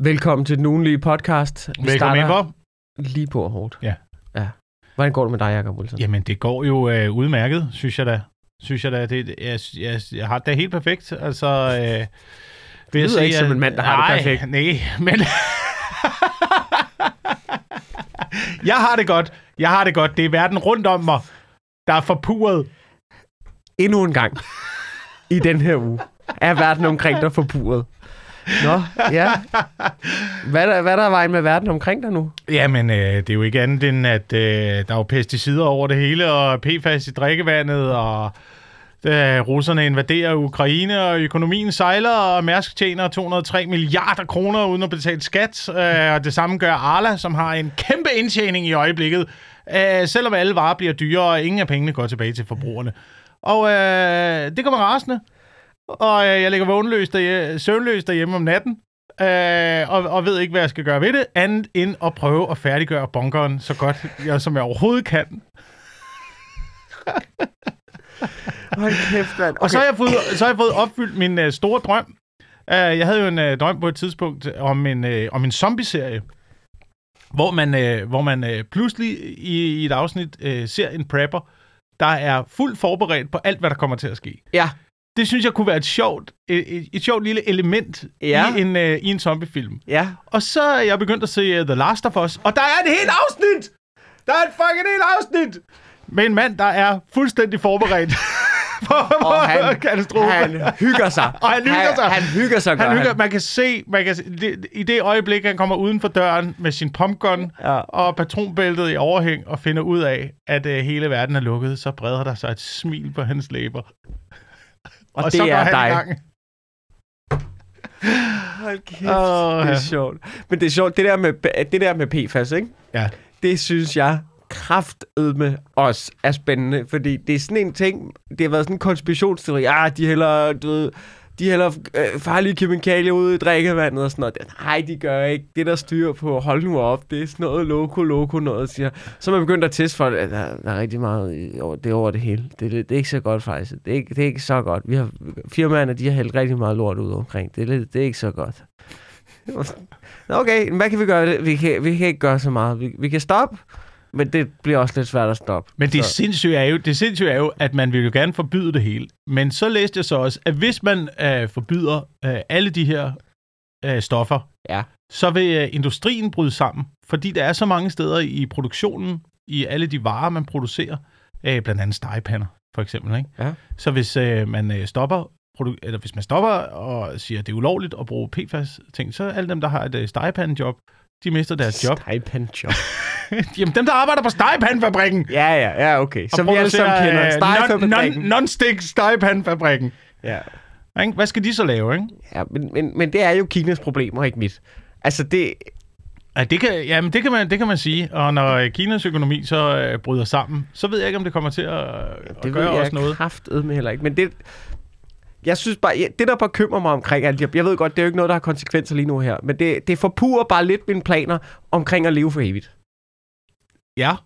Velkommen til den ugenlige podcast. Vi Velkommen starter indenfor. lige på og hårdt. Ja. ja. Hvordan går det med dig, Jacob Wilson? Jamen, det går jo øh, udmærket, synes jeg da. Synes jeg da. Det, jeg, jeg, jeg har det da helt perfekt. Altså, øh, det lyder ikke som en mand, der har det perfekt. Nej, men... jeg har det godt. Jeg har det godt. Det er verden rundt om mig, der er forpuret. Endnu en gang i den her uge er verden omkring dig forpuret. Nå, ja. Hvad er der, hvad er der vejen med verden omkring dig nu? Jamen, øh, det er jo ikke andet end, at øh, der er jo pesticider over det hele, og PFAS i drikkevandet, og øh, russerne invaderer Ukraine, og økonomien sejler, og Mærsk tjener 203 milliarder kroner uden at betale skat. Øh, og det samme gør Arla, som har en kæmpe indtjening i øjeblikket, øh, selvom alle varer bliver dyrere, og ingen af pengene går tilbage til forbrugerne. Og øh, det kommer rasende. Og øh, jeg ligger vågenløs derhjemme, søvnløs derhjemme om natten, øh, og, og ved ikke, hvad jeg skal gøre ved det, andet end at prøve at færdiggøre bunkeren så godt, jeg, som jeg overhovedet kan. Hold kæft, mand. Og så har jeg fået, så har jeg fået opfyldt min øh, store drøm. Uh, jeg havde jo en øh, drøm på et tidspunkt om en, øh, om en zombie-serie, hvor man, øh, hvor man øh, pludselig i, i et afsnit øh, ser en prepper, der er fuldt forberedt på alt, hvad der kommer til at ske. Ja, Det synes jeg kunne være et sjovt, et, et, sjovt lille element Ja. i en, øh, i en zombiefilm. ja. Og så er jeg begyndt at se uh, The Last of Us, og der er et helt afsnit! Der er et fucking helt afsnit! Med en mand, der er fuldstændig forberedt på, Og han, katastrofe. han hygger sig. Og han hygger sig. Han, han hygger sig, Han hygger, man kan se, man kan se det, i det øjeblik, han kommer uden for døren med sin pumpgun Ja. og patronbæltet i overhæng og finder ud af, at uh, hele verden er lukket, så breder der sig et smil på hans læber. Og, og det så går er han i dig. gang. Hold kæft, Åh, det er ja. sjovt. Men det er sjovt, det der med, det der med PFAS, ikke? Ja. det synes jeg kraftedme også er spændende, fordi det er sådan en ting, det har været sådan en konspirationsteori, ah, de hælder, du ved, de hælder øh, farlige kemikalier ud i drikkevandet og sådan noget. Nej, de gør ikke. Det der styr på, hold nu op, det er sådan noget loko, loko noget, siger. Så man begyndt at teste for, at der, der er rigtig meget, over- det er over det hele. Det, det, det er ikke så godt faktisk. Det er ikke, det er ikke så godt. Vi har, firmaerne, de har hældt rigtig meget lort ud omkring. Det, det, det er ikke så godt. Okay, men hvad kan vi gøre? Vi kan, vi kan ikke gøre så meget. Vi, vi kan stoppe, men det bliver også lidt svært at stoppe. Men det Så- sindssyge, er jo, det sindssyge er jo, at man vil jo gerne forbyde det hele. Men så læste jeg så også, at hvis man øh, forbyder øh, alle de her øh, stoffer, Ja. så vil øh, industrien bryde sammen. Fordi der er så mange steder i produktionen, i alle de varer, man producerer, øh, blandt andet stegepander, for eksempel. Ikke? Ja. Så hvis øh, man øh, stopper produ- eller hvis man stopper og siger, at det er ulovligt at bruge PFAS-ting, så alle dem, der har et øh, stegepandejob, de mister deres job. Stipend job. Jamen, dem, der arbejder på stegepandefabrikken, ja, ja, ja, okay. Som vi alle sammen kender. øh, Stegefabrikken. non- Non-stick stegepandefabrikken. Ja. Hvad skal de så lave, ikke? ja men, men, men det er jo Kinas problem, og ikke mit. Altså, det... Ja, det kan, jamen, det kan, man, det kan man sige. Og når øh, Kinas økonomi så øh, bryder sammen, så ved jeg ikke, om det kommer til at, at Det gøre ved jeg også noget. kraftedme heller ikke. Men det... Jeg synes bare, ja, det der bekymrer mig omkring alt, jeg, jeg ved godt, det er jo ikke noget, der har konsekvenser lige nu her, men det, det forpurer bare lidt mine planer omkring at leve for evigt. Ja,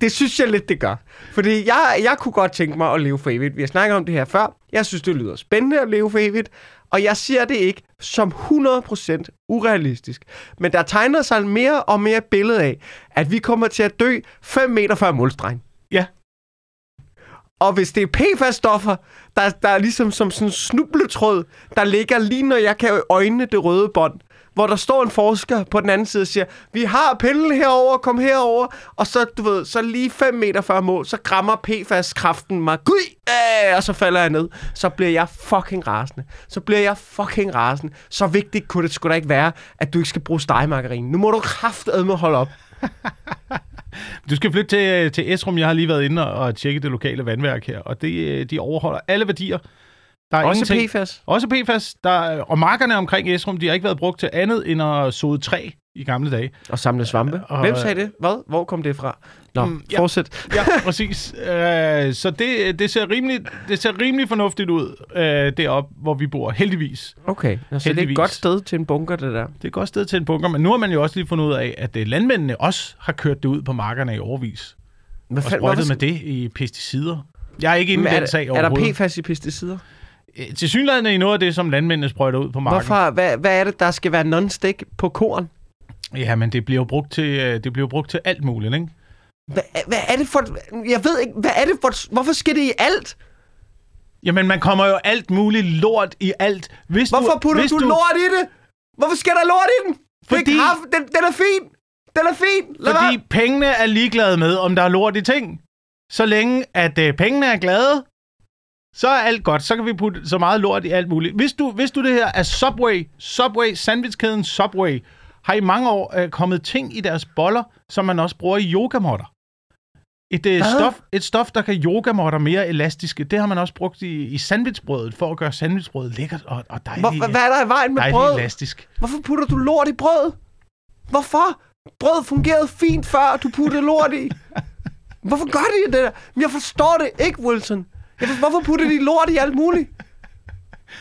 Det synes jeg lidt, det gør. Fordi jeg, jeg kunne godt tænke mig at leve for evigt. Vi har snakket om det her før. Jeg synes, det lyder spændende at leve for evigt. Og jeg ser det ikke som 100% urealistisk. Men der tegner sig mere og mere billede af, at vi kommer til at dø 5 meter før målstregen. Ja. Og hvis det er PFAS-stoffer, der, der er ligesom som sådan en snubletråd, der ligger lige når jeg kan øjne det røde bånd, hvor der står en forsker på den anden side og siger, vi har pillen herover, kom herover, og så, du ved, så lige 5 meter før mål, så grammer PFAS-kraften mig, gud, øh, og så falder jeg ned. Så bliver jeg fucking rasende. Så bliver jeg fucking rasende. Så vigtigt kunne det sgu da ikke være, at du ikke skal bruge stegemargarine. Nu må du kraftedme holde op. du skal flytte til, til Esrum. Jeg har lige været inde og, tjekket det lokale vandværk her, og det, øh, de overholder alle værdier. Der er Også ingenting- PFAS. Også PFAS. Der, og markerne omkring Esrum, de har ikke været brugt til andet end at såde træ i gamle dage. Og samle svampe. Og- Hvem sagde det? Hvad? Hvor kom det fra? Nå, Mm, ja. fortsæt. Ja, præcis. Øh, så det, det, ser rimelig, det ser rimelig fornuftigt ud øh, deroppe, hvor vi bor, heldigvis. Okay, Nå, så det er et Heldigvis. godt sted til en bunker, det der. Det er et godt sted til en bunker, men nu har man jo også lige fundet ud af, at øh, landmændene også har kørt det ud på markerne i overvis. Hvad Og sprøjtet hvorfor- med det i pesticider. Jeg er ikke inde i er, den sag der- er der overhovedet. PFAS i pesticider? øh, til synligheden i noget af det, som landmændene sprøjter ud på marken. Hvorfor, hvad, hvad er det, der skal være non-stick på korn? Ja, men det bliver jo brugt til, øh, det bliver brugt til alt muligt, ikke? Hvad, hvad er det for... Jeg ved ikke, hvad er det for... Hvorfor skal det i alt? Jamen, man kommer jo alt muligt lort i alt. Hvis Hvorfor du, putter hvis du, du lort i det? Hvorfor skal der lort i den? Fordi-. Kaffe, den, den er fin. Den er fin. Lad Fordi være. pengene er ligeglade med, om der er lort i ting. Så længe at øh, pengene er glade, så er alt godt. Så kan vi putte så meget lort i alt muligt. Hvis du, hvis du det her er Subway, Subway, sandwichkæden Subway, har i mange år øh, kommet ting i deres boller, som man også bruger i yogamotter. Et, øh, stof, et stof, der kan yogamotter mere elastiske, det har man også brugt i, i sandwichbrødet, for at gøre sandwichbrødet lækkert og, og dejligt, Hvor, hvad er der i vejen med brød? elastisk. Hvorfor putter du lort i brød? Hvorfor? Brød fungerede fint før, du puttede lort i. Hvorfor gør de det der? Men jeg forstår det ikke, Wilson. Jeg for, hvorfor putter de lort i alt muligt?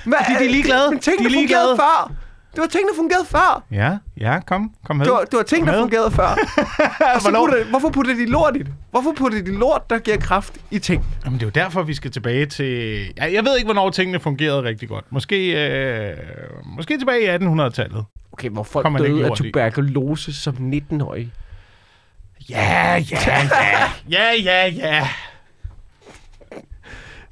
Hvad, Fordi de er ligeglade. Men tingene De er fungerede ligeglade. før. Det var tingene fungerede før. Ja, ja, kom, kom med. Det var, det var ting, der Hvad? fungerede før. Og så putter, hvorfor putter de lort i det? Hvorfor putter de lort, der giver kraft i ting? Jamen, det er jo derfor, vi skal tilbage til... Ja, jeg ved ikke, hvornår tingene fungerede rigtig godt. Måske, øh, måske tilbage i 1800-tallet. Okay, hvor folk døde af tuberkulose som 19-årige. Ja, ja, ja. Ja, ja, ja.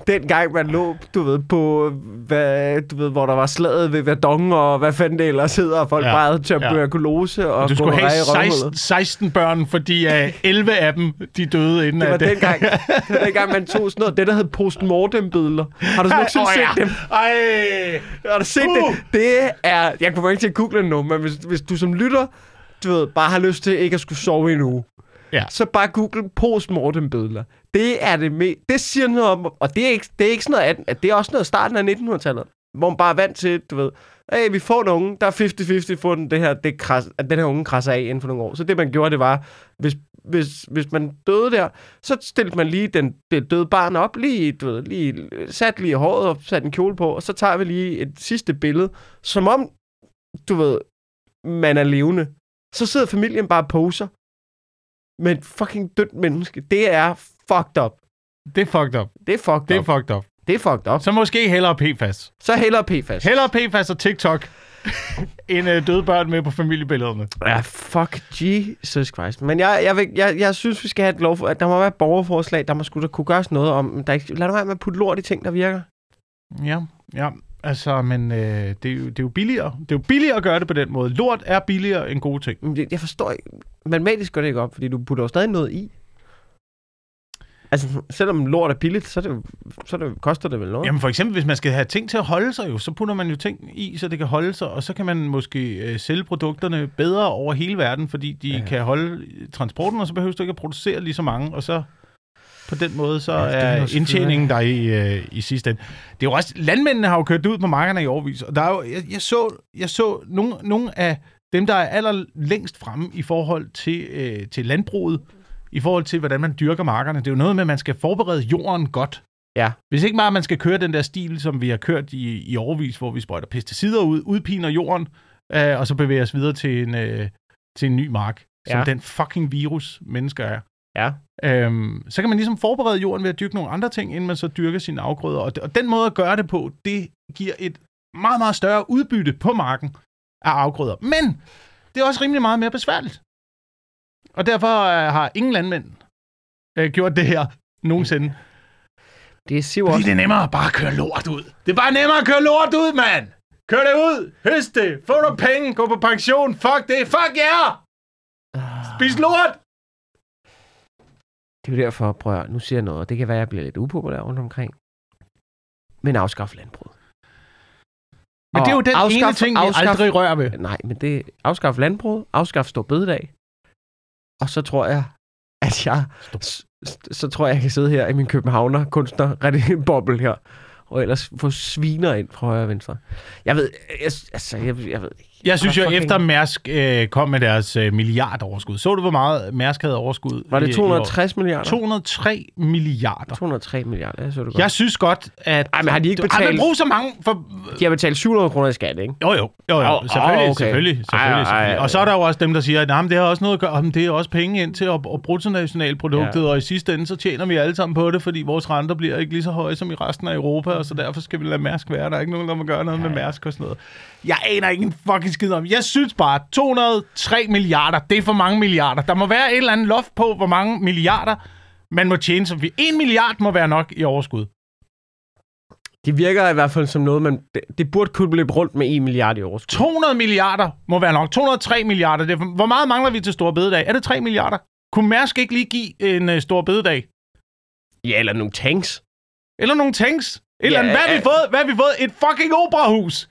Dengang man lå, du ved, på, hvad, du ved, hvor der var slaget ved Verdun, og hvad fanden det ellers hedder, og folk Ja, ja. bare havde tuberkulose og Du skulle have i 16, røvhullet. 16 børn, fordi uh, 11 af dem, de døde inden Det var af det. dengang, det var dengang, man tog sådan noget, det der hed postmortem-billeder. Har du nogensinde set ja. dem? Ej. Har du set Uh. det? Det er... Jeg kommer ikke til at google det nu, men hvis, hvis du som lytter, du ved, bare har lyst til ikke at skulle sove i en uge, Ja. så bare google postmortem-billeder. Det er det me- Det siger noget om... Og det er ikke, det er ikke sådan noget... At, at det er også noget starten af 1900-tallet. Hvor man bare er vant til, du ved... Hey, vi får en unge, der er 50-50 for den, det her, det kras, at den her unge krasser af inden for nogle år. Så det, man gjorde, det var, hvis, hvis, hvis man døde der, så stillede man lige den, det døde barn op, lige, du ved, lige sat lige håret og sat en kjole på, og så tager vi lige et sidste billede, som om, du ved, man er levende. Så sidder familien bare og poser med et fucking dødt menneske. Det er fucked up. Det er fucked up. Det er fucked Det er up. fucked up. Det er fucked up. Så måske hellere PFAS. Så hellere PFAS. Hellere PFAS og TikTok, end uh, døde børn med på familiebillederne. Ja, fuck Jesus Christ. Men jeg, jeg, vil, jeg, jeg synes, vi skal have et lov at der må være et borgerforslag, der må skulle der kunne gøres noget om. Der ikke, lad nu være med at putte lort i ting, der virker. Ja, ja. Altså, men øh, det, er jo, det er jo billigere. Det er jo billigere at gøre det på den måde. Lort er billigere end gode ting. Men det- Jeg forstår ikke. Matematisk går det ikke op, fordi du putter jo stadig noget i. Altså, selvom lort er billigt, så, er det, jo- så er det, koster det vel noget. Jamen for eksempel, hvis man skal have ting til at holde sig jo, så putter man jo ting i, så det kan holde sig, og så kan man måske øh, sælge produkterne bedre over hele verden, fordi de. Ja. kan holde transporten, og så behøver du ikke at producere lige så mange, og så på den måde, så Ja, er indtjeningen der i, øh, i sidste ende. Det er jo også, landmændene har jo kørt ud på markerne i årvis, og der er jo, jeg, jeg så, jeg så nogle, nogle af dem, der er aller længst fremme i forhold til, øh, til landbruget, i forhold til, hvordan man dyrker markerne. Det er jo noget med, at man skal forberede jorden godt. Ja. Hvis ikke bare man skal køre den der stil, som vi har kørt i, i overvis, hvor vi sprøjter pesticider ud, udpiner jorden, øh, og så bevæger os videre til en, øh, til en ny mark, som Ja. den fucking virus, mennesker er. Ja. Øhm, så kan man ligesom forberede jorden ved at dyrke nogle andre ting, inden man så dyrker sine afgrøder. Og, og den måde at gøre det på, det giver et meget, meget større udbytte på marken af afgrøder. Men det er også rimelig meget mere besværligt. Og derfor øh, har ingen landmænd øh, gjort det her nogensinde. Det er siv Fordi også. det er nemmere bare at køre lort ud. Det er bare nemmere at køre lort ud, mand! Kør det ud! Høst det! Få nogle penge! Gå på pension! Fuck det! Fuck jer! Yeah! Spis lort! Det er jo derfor, prøv at, nu siger jeg noget, og det kan være, at jeg bliver lidt upopulær rundt omkring. Men afskaf landbruget. Men det er jo Og den afskaf- ene ting, vi afskaf- aldrig rører ved. Nej, men det afskaf landbruget, afskaf stor bededag. Og så tror jeg, at jeg, s- s- så tror jeg, jeg kan sidde her i min københavner kunstner rette boble her, og ellers få sviner ind fra højre og venstre. Jeg ved, jeg, altså, jeg, jeg ved ikke. Jeg synes jo, fucking- efter Mærsk øh, kom med deres øh, milliardoverskud, så du, hvor meget Mærsk havde overskud? Var i- i det år? 260 milliarder? 203 milliarder. 203 milliarder, jeg så det godt. Jeg synes godt, at... Ej, men har de ikke Ej, men betalt- brug så mange for... De har betalt 700 kroner i skat, ikke? Jo, jo, jo, jo. Åh, selvfølgelig, åh, okay. selvfølgelig, selvfølgelig, Ej, ej, selvfølgelig. ej. Og så er der jo også dem, der siger, at det har også noget at gøre, om det er også penge ind til at, at bruttonationalproduktet, Ja. og i sidste ende, så tjener vi alle sammen på det, fordi vores renter bliver ikke lige så høje som i resten af Europa, og så derfor skal vi lade Mærsk være. Der er ikke nogen, der må gøre noget med Mærsk og sådan noget. Jeg aner ikke en fucking skid om. Jeg synes bare, 203 milliarder, det er for mange milliarder. Der må være et eller andet loft på, hvor mange milliarder man må tjene. Så vi 1 milliard må være nok i overskud. Det virker i hvert fald som noget, man... Det, det burde kunne løbe rundt med 1 milliard i overskud. 200 milliarder må være nok. 203 milliarder. Det hvor meget mangler vi til store bededag? Er det 3 milliarder? Kunne Mærsk ikke lige give en uh, stor bededag? Ja, eller nogle tanks. Eller nogle tanks? Eller Ja, hvad, har vi fået? hvad har vi fået? Et fucking operahus!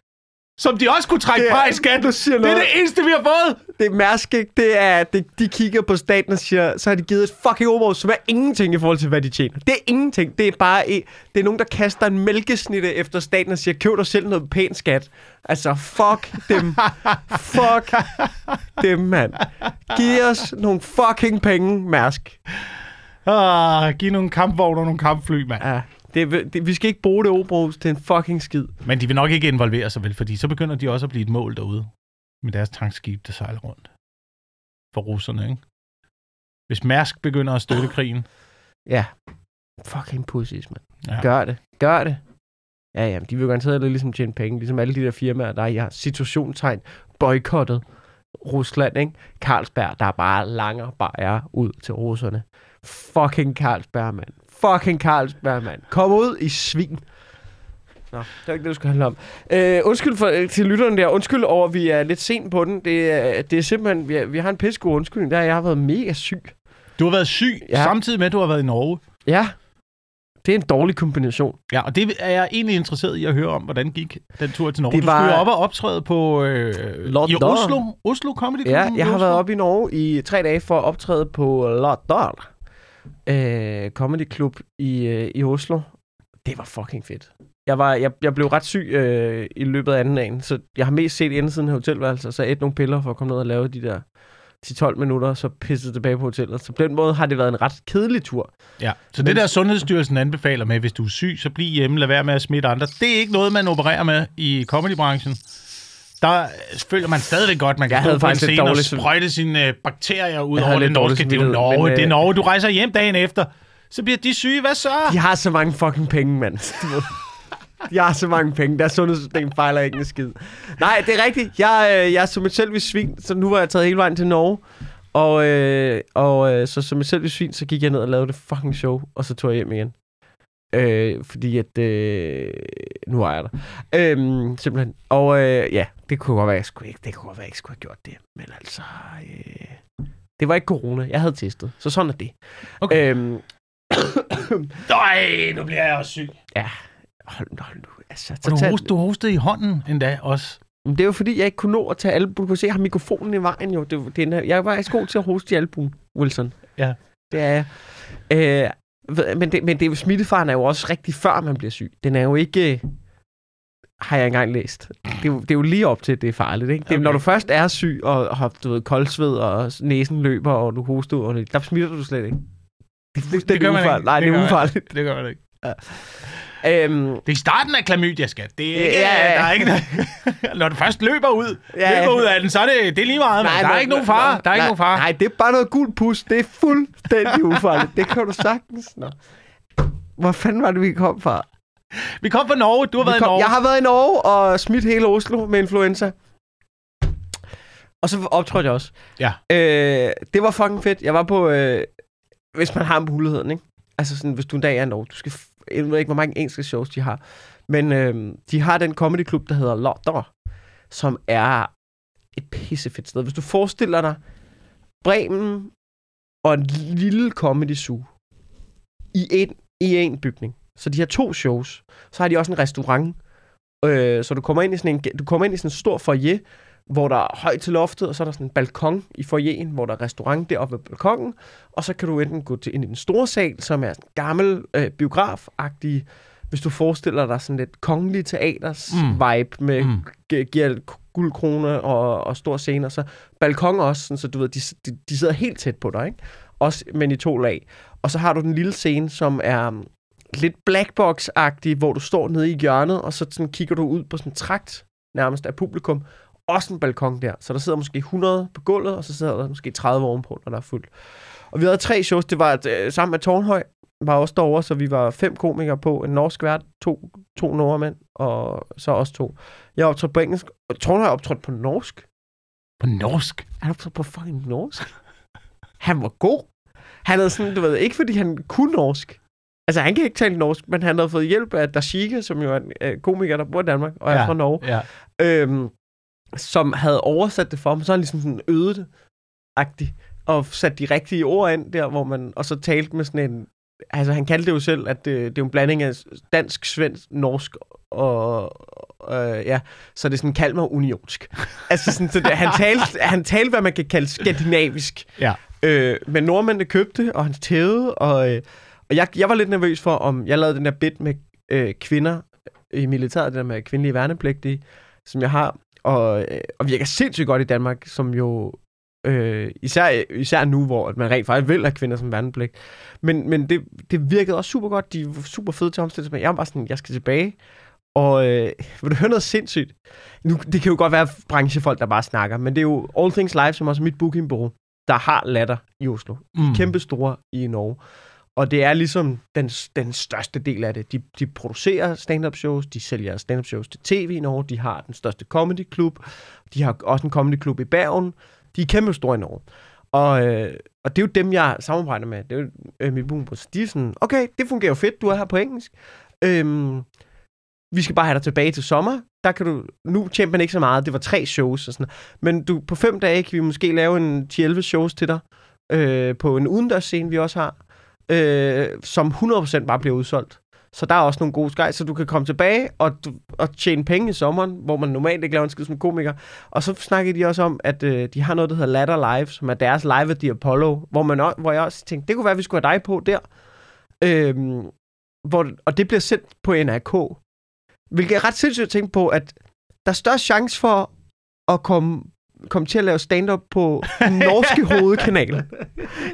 Som de også kunne trække fra i skat. du siger Det er noget. det eneste, vi har fået! Det er Mærsk, ikke? Det er, det, de kigger på staten og siger, så har de givet et fucking oberhus, som er ingenting i forhold til, hvad de tjener. Det er ingenting. Det er bare et, det er nogen, der kaster en mælkesnitte efter staten og siger, køb dig selv noget pænt skat. Altså, fuck dem. fuck dem, mand. Giv os nogle fucking penge, Mærsk. Ah, giv nogle kampvogne og nogle kampfly, mand. Ja, det, det, vi skal ikke bruge det oberhus til en fucking skid. Men de vil nok ikke involvere sig vel, fordi så begynder de også at blive et mål derude. Med deres tankskib, der sejler rundt. For russerne, ikke? Hvis Mærsk begynder at støtte krigen. Ja. Fucking pussies, mand. Ja. Ja. Gør det. Gør det. Ja, ja, de vil garanteret ligesom tjene penge, ligesom alle de der firmaer, der i har situationstegn boykottet Rusland, ikke? Carlsberg, der er bare langer bare ud til russerne. Fucking Carlsberg, mand. Fucking Carlsberg, mand. Kom ud i svin. Nå, det var ikke det, du skulle handle om. Øh, undskyld for, øh, til lytteren der. Undskyld over, at vi er lidt sent på den. Det, er- det er simpelthen, vi, er, vi har en pissegod undskyldning. Der har jeg været mega syg. Du har været syg, ja. Samtidig med, at du har været i Norge. Ja, det er en dårlig kombination. Ja, og det er jeg egentlig interesseret i at høre om, hvordan gik den tur til Norge. Det Du var- skulle jo op og optræde på øh, Lot i. Oslo. Oslo Comedy Club. Ja, jeg har været oppe i Norge i tre dage for at optræde på Lottdal øh, Comedy Club i, øh, i Oslo. Det var fucking fedt. Jeg, var, jeg, jeg blev ret syg øh, i løbet af anden dagen, så jeg har mest set indersiden af hotelværelset, så et nogle piller for at komme ned og lave de der 10-12 minutter, og så pissede tilbage på hotellet. Så på den måde har det været en ret kedelig tur. Ja, så det der Sundhedsstyrelsen anbefaler med, hvis du er syg, så bliv hjemme, lad være med at smitte andre. Det er ikke noget, man opererer med i comedybranchen. Der øh, føler man stadigvæk godt, man kan Jeg stå havde på en scene og dårligt sam- sprøjte sine øh, bakterier ud Jeg over det norske. Det er jo Norge, men, det er øh, Norge. Du rejser hjem dagen efter, så bliver de syge. Hvad så? De har så mange fucking penge, mand. De har så mange penge. Deres sundhedssystem fejler ikke en skid. Nej, det er rigtigt. Jeg, øh, jeg er som et selvvis svin, så nu var jeg taget hele vejen til Norge. Og, øh, og øh, så som et selvvis svin, så gik jeg ned og lavede det fucking show, og så tog jeg hjem igen. Øh, fordi at, øh, nu er jeg der. Øh, simpelthen. Og øh, ja, det kunne godt være, jeg skulle ikke, det kunne godt være, jeg ikke skulle have gjort det. Men altså, øh, det var ikke corona. Jeg havde testet, så sådan er det. Okay. Øhm, Nej, nu bliver jeg også syg. hold, nu, hold nu. Altså, Og så du, tag, host, du hostede i hånden endda også. Men det er jo fordi, jeg ikke kunne nå at tage albuen. Du kan se, jeg har mikrofonen i vejen jo. Det, det er jeg var ikke god til at hoste i albuen, Wilson. Ja. Det er jeg. Øh, men, det, men det, smittefaren er jo også rigtig før, man bliver syg. Den er jo ikke... Har jeg engang læst. Det er, jo, det er jo lige op til, at det er farligt. Ikke? Det, er, Okay. Når du først er syg og har du ved, koldsved, og næsen løber, og du hoster det, der smitter du slet ikke. Det er fuldstændig gør man ikke. ufarligt. Nej, det, Det er ufarligt. Det gør man ikke. Øhm, Det er starten af klamydia, skat. Det er ikke, Ja, ja, ja. Der er ikke Når du først løber ud, Ja, ja, ja. løber ud af den, så er det, det er lige meget. Nej, der er ikke nogen fare. Der er ikke nogen fare. Nej, det er bare noget gul pus. Det er fuldstændig ufarligt. det kan du sagtens. Nå. Hvor fanden var det, vi kom fra? Vi kom fra Norge. Du har Vi været i kom, Norge. jeg har været i Norge og smidt hele Oslo med influenza. Og så optrådte jeg også. Ja. Øh, det var fucking fedt. Jeg var på... Øh, hvis man har muligheden, ikke? Altså sådan, hvis du en dag er i Norge. Du skal... Jeg ved ikke, hvor mange engelske shows de har. Men øh, de har den comedy klub, der hedder Lotter, som er et pissefedt sted. Hvis du forestiller dig Bremen og en lille comedy zoo i en, i en bygning. Så de har to shows. Så har de også en restaurant. Øh, så du kommer ind i sådan en, du kommer ind i sådan en stor foyer, hvor der er højt til loftet, og så er der sådan en balkon i foyeren, hvor der er restaurant deroppe ved balkongen, og så kan du enten gå til ind i den store sal, som er en gammel øh, biograf-agtig, hvis du forestiller dig sådan lidt kongelig teaters Mm. vibe med Mm. giver guldkrone og, og stor scene, og så balkon også, sådan, så du ved, de, de, de sidder helt tæt på dig, ikke? Også, men i to lag. Og så har du den lille scene, som er lidt blackbox-agtig, hvor du står nede i hjørnet, og så sådan kigger du ud på sådan en trakt, nærmest af publikum, også en balkon der. Så der sidder måske 100 på gulvet, og så sidder der måske 30 ovenpå, når der er fuldt. Og vi havde tre shows. Det var et, øh, sammen med Tornhøj, var også derovre, så vi var fem komikere på. En norsk vært, to, to nordmænd, og så også to. Jeg optrådte på engelsk, og Tornhøj optrådte på norsk. På norsk? Han optrådte på fucking norsk. Han var god. Han havde sådan, du ved, ikke fordi han kunne norsk. Altså, han kan ikke tale norsk, men han havde fået hjælp af Dashike, som jo er en øh, komiker, der bor i Danmark, og er Ja, fra Norge Ja. øhm, som havde oversat det for ham. Så han ligesom sådan øvet det, og sat de rigtige ord ind der, hvor man, og så talte med sådan en, altså han kaldte det jo selv, at det, det er en blanding af dansk, svensk, norsk og, øh, ja, så det er sådan kalmer unionsk. altså sådan, så det, han, talte, han talte, hvad man kan kalde skandinavisk. Ja. Øh, men nordmændene købte, og han tævede, og, øh, og jeg, jeg var lidt nervøs for, om jeg lavede den der bit med øh, kvinder i militæret, det der med kvindelige værnepligtige, som jeg har, og, øh, og virker sindssygt godt i Danmark, som jo øh, især, især nu, hvor at man rent faktisk vil have kvinder som værnepligt. Men, men det, det virkede også super godt. De var super fede til omstille sig. Jeg var bare sådan, jeg skal tilbage. Og øh, vil du høre noget sindssygt? Nu, det kan jo godt være branchefolk, der bare snakker, men det er jo All Things Live, som også er mit bookingbureau, der har latter i Oslo. Mm. Kæmpe store i Norge. Og det er ligesom den, den største del af det. De, de producerer stand-up shows, de sælger stand-up shows til tv i Norge, de har den største comedy klub, de har også en comedy klub i Bergen. De er kæmpe store i Norge. Og, øh, og det er jo dem, jeg samarbejder med. Det er jo øh, mit boom på. Så de er sådan, okay, det fungerer jo fedt, du er her på engelsk. Øhm, vi skal bare have dig tilbage til sommer. Der kan du, nu tjener man ikke så meget, det var tre shows og sådan. Men du, på fem dage kan vi måske lave en 10-11 shows til dig. Øh, på en udendørsscene, vi også har. Øh, som 100% bare bliver udsolgt. Så der er også nogle gode skej, så du kan komme tilbage og, og tjene penge i sommeren, hvor man normalt ikke laver en skid som komiker. Og så snakkede de også om, at øh, de har noget, der hedder Ladder Live, som er deres live at the Apollo, hvor, man, også- hvor jeg også tænkte, det kunne være, at vi skulle have dig på der. Øhm, hvor, og det bliver sendt på NRK. Hvilket er ret sindssygt at tænke på, at der er større chance for at komme, komme til at lave stand-up på den norske hovedkanal,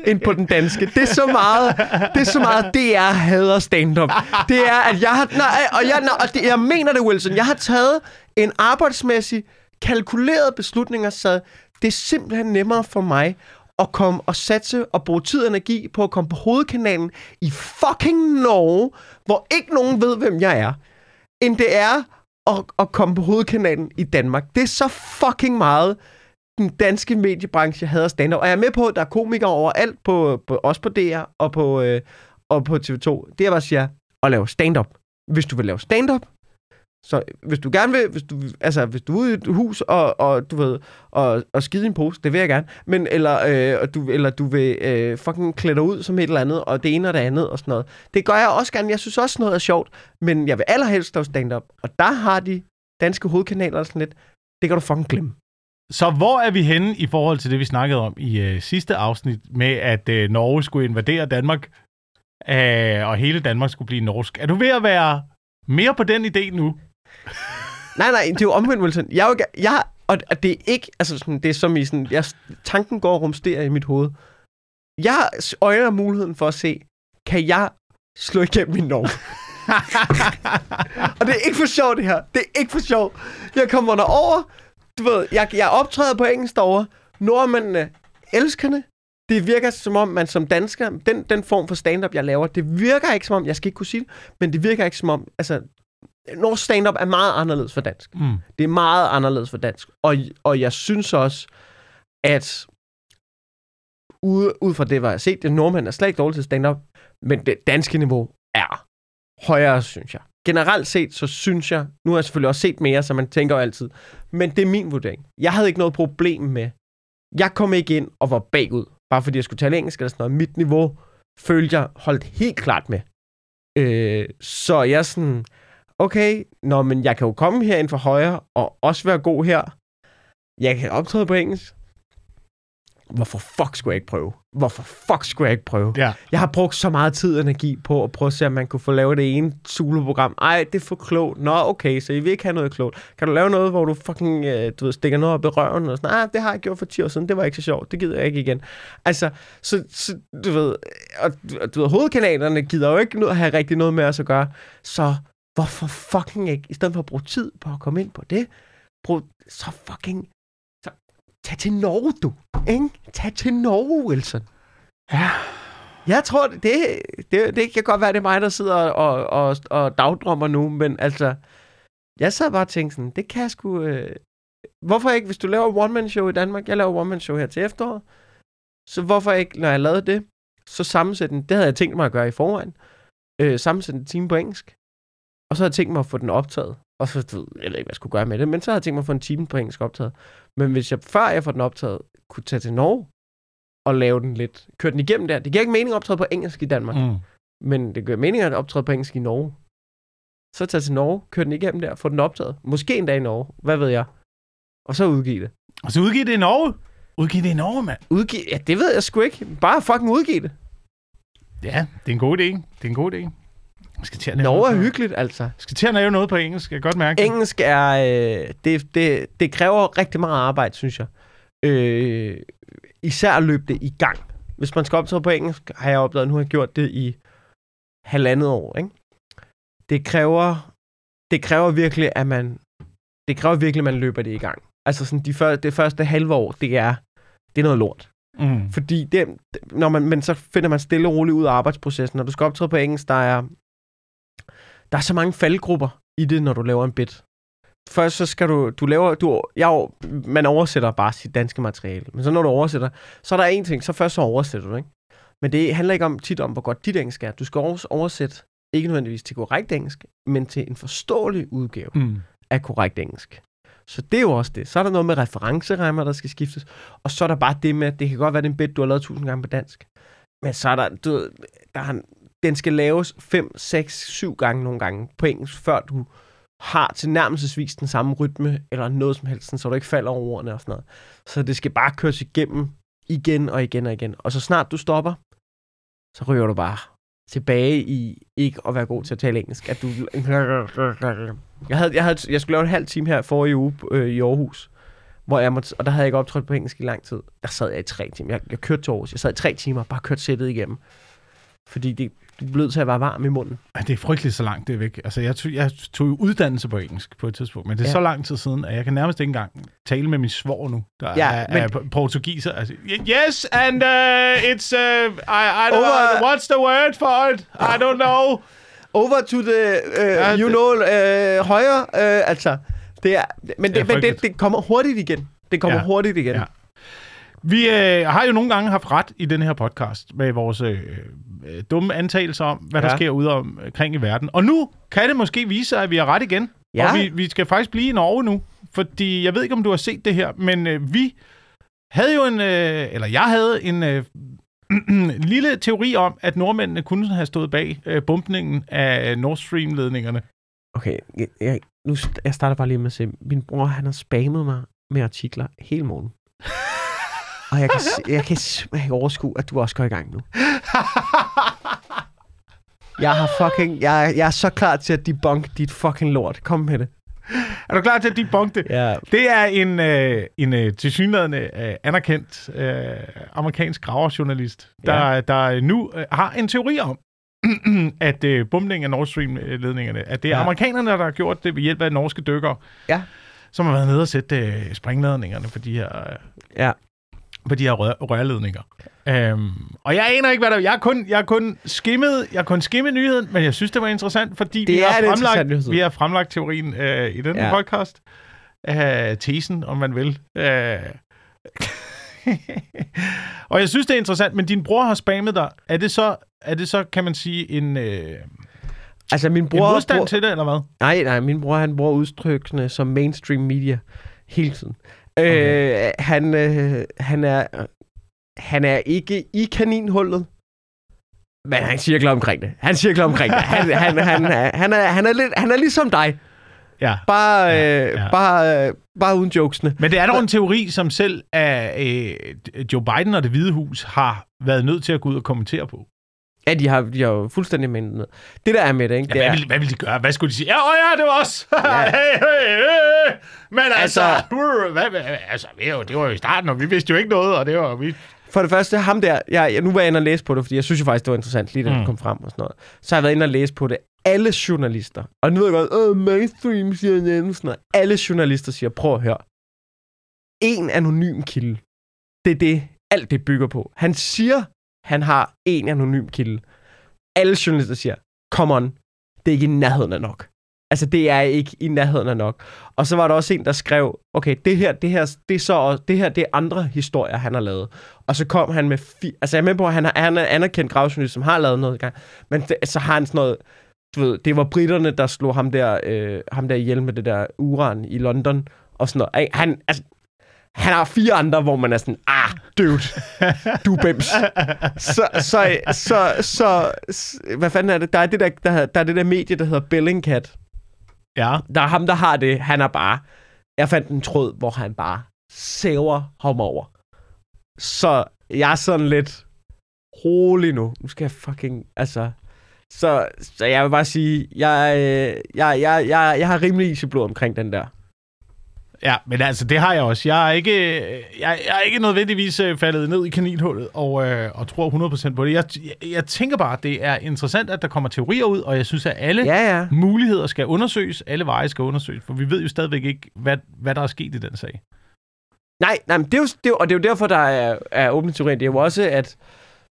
end på den danske. Det er så meget, det er så meget, det er hader stand-up. Det er, at jeg har, nej, og jeg, nej, og det, jeg mener det, Wilson, jeg har taget en arbejdsmæssig, kalkuleret beslutning og sagt, det er simpelthen nemmere for mig at komme og satse og bruge tid og energi på at komme på hovedkanalen i fucking Norge, hvor ikke nogen ved, hvem jeg er, end det er at, at komme på hovedkanalen i Danmark. Det er så fucking meget den danske mediebranche hader stand Og jeg er med på, at der er komikere overalt, på, på, også på DR og på, øh, og på TV2. Det er, bare siger, at lave stand-up. Hvis du vil lave stand-up, så hvis du gerne vil, hvis du, altså, hvis du er ude i et hus og, og du ved, og, og skide i en pose, det vil jeg gerne, men, eller, øh, og du, eller du vil øh, fucking klæde dig ud som et eller andet, og det ene og det andet og sådan noget. Det gør jeg også gerne. Jeg synes også, noget er sjovt, men jeg vil allerhelst lave stand-up. Og der har de danske hovedkanaler sådan lidt, det kan du fucking glemme. Så hvor er vi henne i forhold til det, vi snakkede om i øh, sidste afsnit, med at øh, Norge skulle invadere Danmark, øh, og hele Danmark skulle blive norsk? Er du ved at være mere på den idé nu? Nej, nej, det er jo omvendt, Wilson. Jeg, er jo jeg, og og det er ikke, altså sådan, det er som i sådan, jeg, tanken går og rumsterer i mit hoved. Jeg øjner muligheden for at se, kan jeg slå igennem i Norge? og det er ikke for sjovt, det her. Det er ikke for sjovt. Jeg kommer derover, du ved, jeg, jeg optræder på engelsk derovre. Nordmændene elsker det. Virker som om, man som dansker, den, den form for stand-up, jeg laver, det virker ikke som om, jeg skal ikke kunne sige det, men det virker ikke som om, altså, norsk stand-up er meget anderledes for dansk. Mm. Det er meget anderledes for dansk. Og, og jeg synes også, at ud, ud fra det, hvad jeg har set, det nordmænd er slet ikke dårligt til stand-up, men det danske niveau er højere, synes jeg. Generelt set, så synes jeg, nu har jeg selvfølgelig også set mere, så man tænker jo altid, men det er min vurdering. Jeg havde ikke noget problem med, jeg kom ikke ind og var bagud, bare fordi jeg skulle tale engelsk eller sådan noget. Mit niveau følte jeg holdt helt klart med. Øh, så jeg sådan, okay, nå, men jeg kan jo komme herind for højre, og også være god her. Jeg kan optræde på engelsk hvorfor fuck skulle jeg ikke prøve? Hvorfor fuck skulle jeg ikke prøve? Ja. Jeg har brugt så meget tid og energi på at prøve at se, om man kunne få lavet det ene Zulu-program. Ej, det er for klogt. Nå, okay, så I vil ikke have noget klogt. Kan du lave noget, hvor du fucking øh, du ved, stikker noget op i røven? Og sådan, ah, det har jeg gjort for 10 år siden. Det var ikke så sjovt. Det gider jeg ikke igen. Altså, så, så du ved, og, du ved, hovedkanalerne gider jo ikke noget, have rigtig noget med os at gøre. Så hvorfor fucking ikke, i stedet for at bruge tid på at komme ind på det, brug, så fucking, tag til Norge, du. Ikke? Tag til Norge, Wilson. Ja. Jeg tror, det, det, det kan godt være, det er mig, der sidder og, og, og dagdrømmer nu, men altså, jeg sad bare og tænkte sådan, det kan jeg sgu... Øh, hvorfor ikke, hvis du laver one-man-show i Danmark, jeg laver one-man-show her til efteråret, så hvorfor ikke, når jeg lavede det, så sammensætte den, det havde jeg tænkt mig at gøre i forvejen, øh, sammensætte en time på engelsk, og så havde jeg tænkt mig at få den optaget, og så, jeg ved ikke, hvad jeg skulle gøre med det, men så havde jeg tænkt mig at få en time på engelsk optaget. Men hvis jeg, før jeg får den optaget, kunne tage til Norge, og lave den lidt, køre den igennem der. Det giver ikke mening at optræde på engelsk i Danmark. Mm. men det giver mening at optræde på engelsk i Norge. Så tage til Norge, køre den igennem der, få den optaget. Måske en dag i Norge, hvad ved jeg. Og så udgive det. Og så udgive det i Norge. Udgive det i Norge, mand. Udgive, ja, det ved jeg sgu ikke. Bare fucking udgive det. Ja, det er en god idé. Det er en god idé. Jeg skal til at lave Norge noget er hyggeligt, altså. Jeg skal til at lave noget på engelsk. Jeg kan godt mærke. Engelsk er... Øh, det, det, det kræver rigtig meget arbejde, synes jeg. Øh, især at løbe det i gang. Hvis man skal optræde på engelsk, har jeg opdaget, nu har jeg gjort det i halvandet år. Ikke? Det kræver det kræver virkelig, at man det kræver virkelig, at man løber det i gang. Altså sådan de før, det første halve år, det er, det er noget lort. Mm. Fordi det, når man, men så finder man stille og roligt ud af arbejdsprocessen. Når du skal optræde på engelsk, der er, der er så mange faldgrupper i det, når du laver en bit. Først så skal du, du laver, du, jeg, man oversætter bare sit danske materiale. Men så når du oversætter, så er der en ting, så først så oversætter du, ikke? Men det handler ikke om tit om, hvor godt dit engelsk er. Du skal også oversætte, ikke nødvendigvis til korrekt engelsk, men til en forståelig udgave Mm. af korrekt engelsk. Så det er jo også det. Så er der noget med referenceremmer, der skal skiftes. Og så er der bare det med, at det kan godt være, det er en bit, du har lavet tusind gange på dansk. Men så er der, du, der er, den skal laves 5, 6, 7 gange nogle gange på engelsk, før du har tilnærmelsesvis den samme rytme, eller noget som helst, så du ikke falder over ordene og sådan noget. Så det skal bare køres igennem igen og igen og igen. Og så snart du stopper, så ryger du bare tilbage i ikke at være god til at tale engelsk. At du... Jeg, havde, jeg, havde, jeg skulle lave en halv time her forrige uge øh, i Aarhus, hvor jeg måtte, og der havde jeg ikke optrådt på engelsk i lang tid. Der sad jeg i tre timer. Jeg, jeg kørte til Aarhus. Jeg sad i tre timer og bare kørte sættet igennem. Fordi det, det blev til at være varm i munden. Ej, Det er frygteligt så langt, det er væk. Altså, jeg tog, jeg tog jo uddannelse på engelsk på et tidspunkt, men det er Ja. ja. så lang tid siden, at jeg kan nærmest ikke engang tale med min svor nu, der Ja, ja, er, men- er portugiser. Altså, yes, and uh, it's, uh, I, I don't Over- know, what's the word for it? I don't know. Over to the, uh, Ja, you know, uh, højre. Uh, altså, det er, men, det, Det er men det, det kommer hurtigt igen. Det kommer Ja. hurtigt igen. Ja. Vi øh, har jo nogle gange haft ret i den her podcast med vores øh, øh, dumme antagelser om, hvad ja. Der sker ude omkring i verden. Og nu kan det måske vise sig, at vi har ret igen. Ja. Og vi, vi skal faktisk blive i Norge nu. Fordi jeg ved ikke, om du har set det her, men øh, vi havde jo en, øh, eller jeg havde en øh, lille teori om, at nordmændene kunne have stået bag øh, bumpningen af Nord Stream-ledningerne. Okay, jeg, jeg, nu jeg starter bare lige med at se. Min bror, han har spammet mig med artikler hele morgen. Og jeg kan, jeg kan simpelthen ikke overskue, at du også går i gang nu. Jeg har fucking... Jeg, jeg er så klar til at debunk dit fucking lort. Kom med det. Er du klar til at debunk det? Ja. Det er en, øh, en øh, tilsyneladende øh, anerkendt øh, amerikansk graverjournalist, der, Ja. der nu øh, har en teori om, at øh, bumpning af Nord Stream-ledningerne, at det er Ja. amerikanerne, der har gjort det ved hjælp af norske dykkere, Ja. som har været nede og sætte øh, springladningerne på de her, øh, Ja. På de her rør, rørledninger. Øhm, og jeg aner ikke, hvad der... Jeg har kun, jeg har kun skimmet, jeg har kun skimmet nyheden, men jeg synes, det var interessant, fordi Det vi, har en fremlagt, vi har fremlagt teorien øh, i den Ja. podcast. Øh, tesen, om man vil. Øh. og jeg synes, det er interessant, men din bror har spammet dig. Er det så, er det så kan man sige, en, øh, Altså, min en bror... modstand bror til det, eller hvad? Nej, nej, min bror, han bruger udtrykkene som mainstream media hele tiden. Okay. Øh, han, øh, han, er, han er ikke i kaninhullet, men han cirkler omkring det. Han cirkler omkring det. Han, han, han, er, han, er, han, er lidt, han er ligesom dig. Ja. Bare, Ja, øh, ja. bare, øh, bare uden jokesene. Men det er dog en teori, som selv af, øh, Joe Biden og det hvide hus har været nødt til at gå ud og kommentere på. Ja, de har, de har jo fuldstændig med det. Det der er med det, ikke? Ja, det hvad, er, vil, hvad vil de gøre? Hvad skulle de sige? Ja, åh ja, det var os! Ja. hey, hey, hey. Men altså, Altså- hvad, hvad, altså det, var, jo- det var jo i starten, og vi vidste jo ikke noget, og det var vi... For det første, ham der, jeg, jeg, nu var jeg inde og læse på det, fordi jeg synes jo faktisk, det var interessant, lige da Mm. det kom frem og sådan noget. Så har jeg været inde og læse på det. Alle journalister, og nu ved jeg godt, åh, mainstream siger det, sådan noget. Alle journalister siger, prøv at høre. En anonym kilde. Det er det, alt det bygger på. Han siger, han har en anonym kilde. Alle journalister siger, come on, det er ikke i nærheden af nok. Altså, det er ikke i nærheden af nok. Og så var der også en, der skrev, okay, det her, det her, det er så det her, det er andre historier, han har lavet. Og så kom han med, fi- altså jeg er med på, at han har, han er anerkendt gravjournalist, som har lavet noget i gang. Men det, så har han sådan noget, du ved, det var britterne, der slog ham der, øh, ham der ihjel med det der uran i London, og sådan noget. Han, altså, han har fire andre, hvor man er sådan, ah, dude, du bims. Så, så, så, så, så, hvad fanden er det? Der er det der, der, der, er det der medie, der hedder Bellingcat. Ja. Der er ham, der har det. Han er bare... Jeg fandt en tråd, hvor han bare sæver ham over. Så jeg er sådan lidt rolig nu. Nu skal jeg fucking... Altså... Så, så jeg vil bare sige, jeg, øh, jeg, jeg, jeg, jeg har rimelig is i blod omkring den der. Ja, men altså, det har jeg også. Jeg er ikke, jeg, jeg er ikke nødvendigvis øh, faldet ned i kaninhullet og, øh, og tror 100% på det. Jeg, jeg, jeg tænker bare, at det er interessant, at der kommer teorier ud, og jeg synes, at alle Ja, ja. muligheder skal undersøges, alle veje skal undersøges, for vi ved jo stadigvæk ikke, hvad, hvad der er sket i den sag. Nej, nej men det er jo, det er og det er jo derfor, der er, er åbne teorier. Det er jo også, at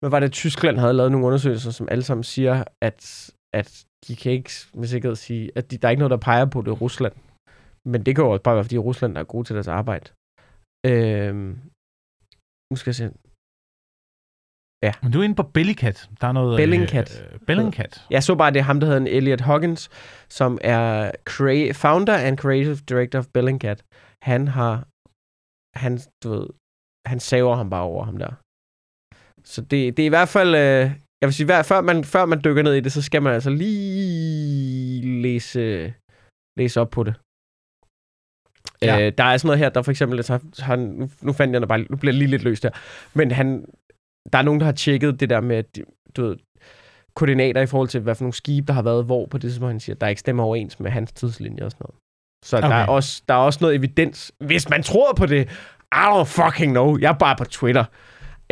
hvad var det, Tyskland havde lavet nogle undersøgelser, som alle sammen siger, at, at de kan ikke med sikkerhed sige, at de, der er ikke noget, der peger på, det Rusland. Men det kan jo også bare være, fordi Rusland er gode til deres arbejde. Øhm, nu skal jeg se. Men du er inde på Bellingcat. Der er noget... Bellingcat. Øh, Bellingcat. Jeg så bare, det er ham, der hedder en Elliot Huggins, som er crea- founder and creative director of Bellingcat. Han har, han, du ved, han saver ham bare over ham der. Så det, det er i hvert fald, øh, jeg vil sige, hver, før, man, før man dykker ned i det, så skal man altså lige læse, læse op på det. Ja. Øh, der er sådan noget her, der for eksempel, så han, nu, nu fandt jeg den bare, nu bliver lige lidt løst her, men han, der er nogen, der har tjekket det der med, du ved, koordinater i forhold til, hvad for nogle skibe, der har været hvor på det, som han siger, der ikke stemmer overens med hans tidslinje og sådan noget. Så okay. der, er også, der er også noget evidens, hvis man tror på det. I don't fucking know. Jeg er bare på Twitter,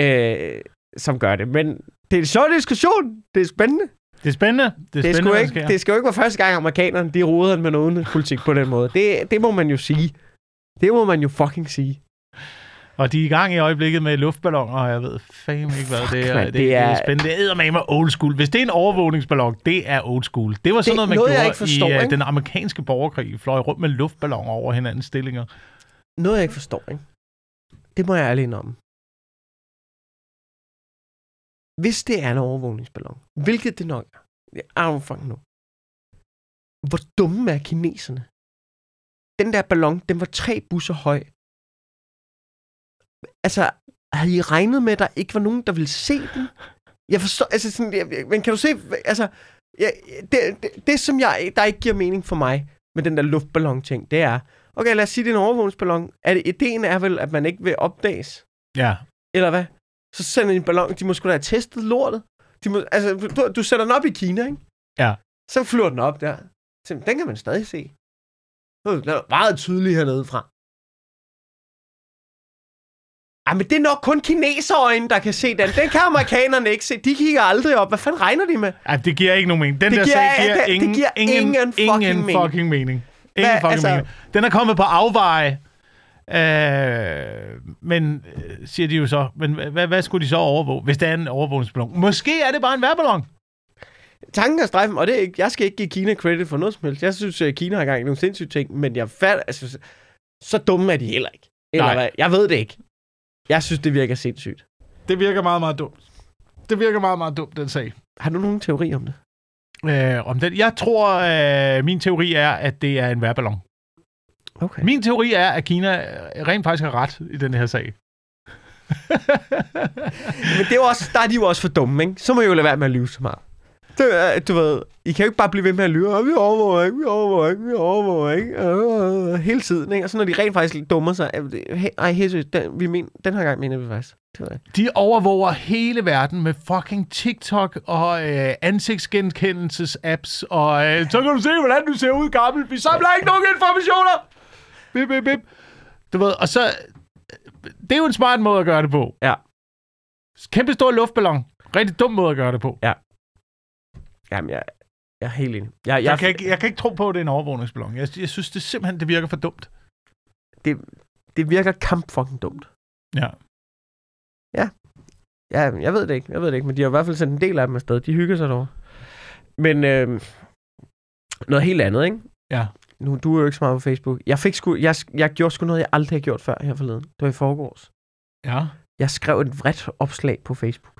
øh, som gør det. Men det er en sjov diskussion. Det er spændende. Det er spændende. Det er, Det, spændende, ikke, sker. det skal jo ikke være første gang, amerikanerne de roder med noget politik på den måde. Det, det må man jo sige. Det må man jo fucking sige. Og de er i gang i øjeblikket med luftballoner, og jeg ved fandme ikke, hvad Fuck, det er. det, det er, er- det er spændende. Det er med old school. Hvis det er en overvågningsballon, det er old school. Det var sådan Det noget, man noget, gjorde forstår, i uh, ikke? den amerikanske borgerkrig. Fløj rundt med luftballoner over hinandens stillinger. Noget, jeg ikke forstår, ikke? Det må jeg ærligt om. Hvis det er en overvågningsballon, hvilket det nok er, fucking know. Hvor dumme er kineserne? Den der ballon, den var tre busser høj. Altså, havde I regnet med, at der ikke var nogen, der ville se den? Jeg forstår, altså sådan, jeg, men kan du se, altså, jeg, det, det, det, som jeg, der ikke giver mening for mig med den der luftballon-ting, det er, okay, lad os sige, det er en overvågningsballon. Er det, ideen er vel, at man ikke vil opdages? Ja. Eller hvad? Så sender de en ballon, de må sgu da have testet lortet. De må, altså, du, du sætter den op i Kina, ikke? Ja. Så flyver den op der. Så, den kan man stadig se. Den er meget tydelig hernede fra. Ej, men det er nok kun kineserøjne, der kan se den. Den kan amerikanerne ikke se. De kigger aldrig op. Hvad fanden regner de med? Ej, det giver ikke nogen mening. Den Det der giver- sag giver, det- det ingen, giver ingen, ingen fucking ingen mening. fucking mening. Ingen Hvad, fucking altså- mening. Den er kommet på afveje. Øh, men, øh, siger de jo så, men hvad, hvad, hvad skulle de så overvåge, hvis det er en overvågningsballon? Måske er det bare en værballon. Tanken er strejfen, og det er ikke, jeg skal ikke give Kina credit for noget som helst. Jeg synes, at Kina har gang i nogle sindssyge ting, men jeg fat, altså, så dumme er de heller ikke. Eller Nej. hvad? Jeg ved det ikke. Jeg synes, det virker sindssygt. Det virker meget, meget dumt. Det virker meget, meget dumt, den sag. Har du nogen teori om det? Øh, om den. Jeg tror, øh, min teori er, at det er en værballon. Okay. Min teori er, at Kina rent faktisk har ret i den her sag. Men det er jo også, der er de jo også for dumme, ikke? Så må jeg jo lade være med at lyve så meget. Det, er- du ved, I kan jo ikke bare blive ved med at lyve. "Ah, Vi overvåger ikke, vi overvåger ikke, vi overvåger ikke. Øh, hele tiden, ikke? Og så når de rent faktisk dummer sig. ej, helt seriøst, den, vi men, den her gang mener vi faktisk. De overvåger hele verden med fucking TikTok og øh, ansigtsgenkendelses-apps, og øh, så kan du se, hvordan du ser ud gammel. Vi samler ikke nogen informationer! Bip, bip, bip. Du ved, og så... Det er jo en smart måde at gøre det på. Ja. Kæmpe stor luftballon. Rigtig dum måde at gøre det på. jamen, jeg, jeg er helt enig. Jeg, jeg, Jeg kan, ikke, jeg kan ikke tro på, at det er en overvågningsballon. Jeg, jeg synes det simpelthen, det virker for dumt. det virker kamp fucking dumt. Ja. Ja, jeg ved det ikke, jeg ved det ikke, men de har i hvert fald sendt en del af dem afsted. De hygger sig dog. Men øh, noget helt andet, ikke? Ja. Nu, du er jo ikke så meget på Facebook. Jeg, fik sgu, jeg, jeg gjorde sgu noget, jeg aldrig har gjort før her forleden. Det var i forgårs. Ja. Jeg skrev et vredt opslag på Facebook.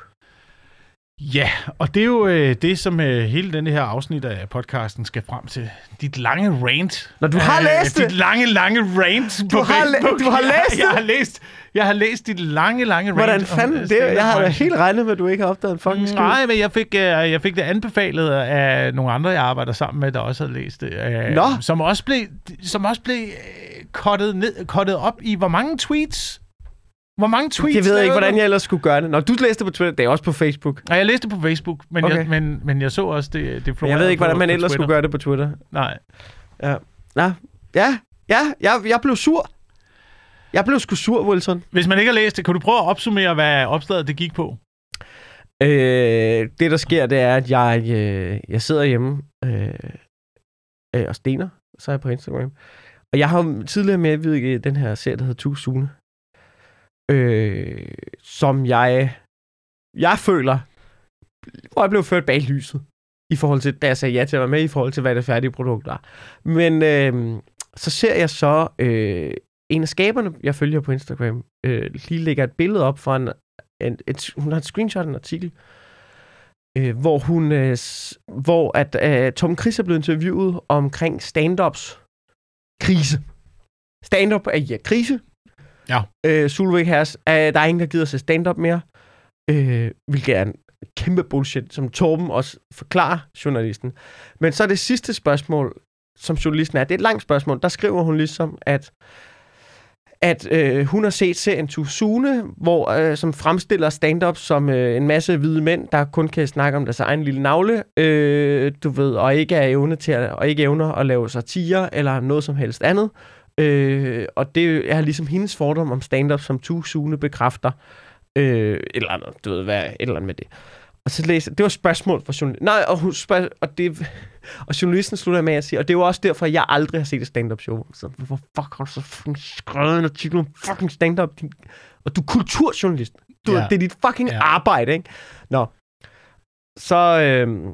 Ja, og det er jo øh, det, som øh, hele den her afsnit af podcasten skal frem til. Dit lange rant. Når du har Øh, læst det! Dit lange, lange rant på har Facebook. du har jeg, læst jeg, det? har læst, jeg har læst dit lange, lange rant. Hvordan om, fanden øh, det? Jeg havde da helt regnet med, at du ikke har opdaget en fucking skid. Nej, men jeg fik, øh, jeg fik det anbefalet af nogle andre, jeg arbejder sammen med, der også havde læst det. Øh, Nå. Som også blev, som også blev øh, cuttet, ned, cuttet op i, hvor mange tweets? Hvor mange tweets? Jeg ved ikke, hvordan jeg ellers skulle gøre det. Når du læste på Twitter, det er også på Facebook. Nej, jeg læste på Facebook, men, Okay. jeg, men, men jeg så også, det, det jeg ved ikke, hvordan man ellers Twitter. skulle gøre det på Twitter. Nej. Nå, ja, ja, jeg, jeg blev sur. Jeg blev sgu sur, Wilson. Hvis man ikke har læst det, kan du prøve at opsummere, hvad opslaget det gik på? Øh, det, der sker, det er, at jeg, øh, jeg sidder hjemme øh, øh, og stener, så er jeg på Instagram. Og jeg har jo tidligere medvirket i den her serie, der hedder Too Sune. Øh, som jeg, jeg føler, hvor jeg blev ført bag lyset. I forhold til, da jeg sagde ja til at være med, i forhold til, hvad det færdige produkt var. Men øh, så ser jeg så øh, en af skaberne, jeg følger på Instagram, øh, lige lægger et billede op fra en en, et, hun har et screenshot af en artikel, øh, hvor hun, øh, hvor at øh, Tom Chris er blevet interviewet omkring stand-ups krise. Stand-up er ja, krise. Ja. Øh, Sulvik Hers, øh, der er ingen, der gider se stand-up mere. Øh, hvilket er en kæmpe bullshit, som Torben også forklarer journalisten. Men så er det sidste spørgsmål, som journalisten er, det er et langt spørgsmål, der skriver hun ligesom, at at øh, hun har set serien Tusune, hvor, øh, som fremstiller stand-up som øh, en masse hvide mænd, der kun kan snakke om deres egen lille navle, øh, du ved, og ikke er evne til at, og ikke evner at lave satire eller noget som helst andet. Øh, og det er ligesom hendes fordom om stand-up, som Tusune bekræfter. Øh, et eller andet, du ved, hvad, et eller andet med det. Og så læser, det var spørgsmål fra journalisten. Nej, og, hun spørger, og, det, og journalisten slutter med at sige, og det er jo også derfor, jeg aldrig har set et stand-up show. Så hvor fuck har du så fucking skrevet en artikel om fucking stand-up? din- Og du er kulturjournalist. Du, ja. Det er dit fucking ja. arbejde, ikke? Nå. Så, øhm,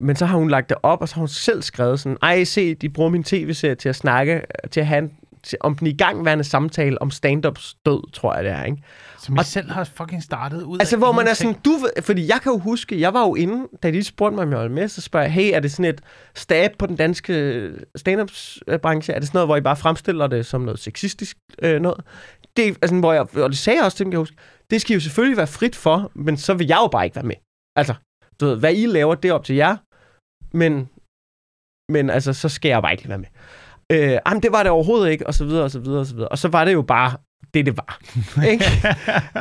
men så har hun lagt det op, og så har hun selv skrevet sådan, ej, se, de bruger min tv-serie til at snakke, til at have en, til, om den igangværende samtale om stand-ups død, tror jeg det er, ikke? Som I Og- selv har fucking startet ud Altså, hvor man er sådan, du fordi jeg kan jo huske, jeg var jo inde, da de spurgte mig, om jeg var med, så spørger jeg, hey, er det sådan et stab på den danske stand-up-branche? Er det sådan noget, hvor I bare fremstiller det som noget sexistisk øh, noget? Det, altså, hvor jeg, og det sagde jeg også til dem, kan jeg huske, det skal jo selvfølgelig være frit for, men så vil jeg jo bare ikke være med. Altså, du ved, hvad I laver, det er op til jer, men, men altså, så skal jeg bare ikke være med. Øh, jamen, det var det overhovedet ikke, og så videre, og så videre, og så videre. Og så var det jo bare det, det var. ikke?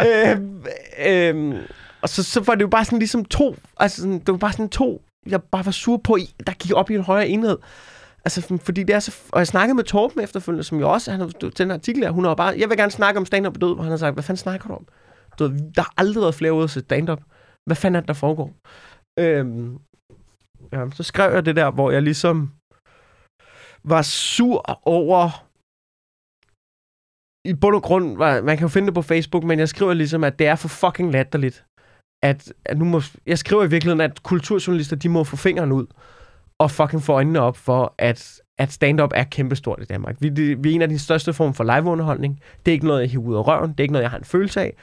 øhm, øhm, og så, så var det jo bare sådan ligesom to, altså sådan, det var bare sådan to, jeg bare var sur på, der gik op i en højere enhed. Altså, fordi det er så... Og jeg snakkede med Torben efterfølgende, som jo også... Han har den artikel her, hun har bare... Jeg vil gerne snakke om stand-up og død, hvor han har sagt, hvad fanden snakker du om? Du ved, der har aldrig været flere ude se stand-up. Hvad fanden er det, der foregår? Øhm, ja, så skrev jeg det der, hvor jeg ligesom var sur over i bund og grund, man kan jo finde det på Facebook, men jeg skriver ligesom, at det er for fucking latterligt. At, at nu må, jeg skriver i virkeligheden, at kulturjournalister, de må få fingeren ud og fucking få øjnene op for, at, at stand-up er kæmpestort i Danmark. Vi, det, vi er en af de største former for liveunderholdning. Det er ikke noget, jeg hiver ud af røven. Det er ikke noget, jeg har en følelse af.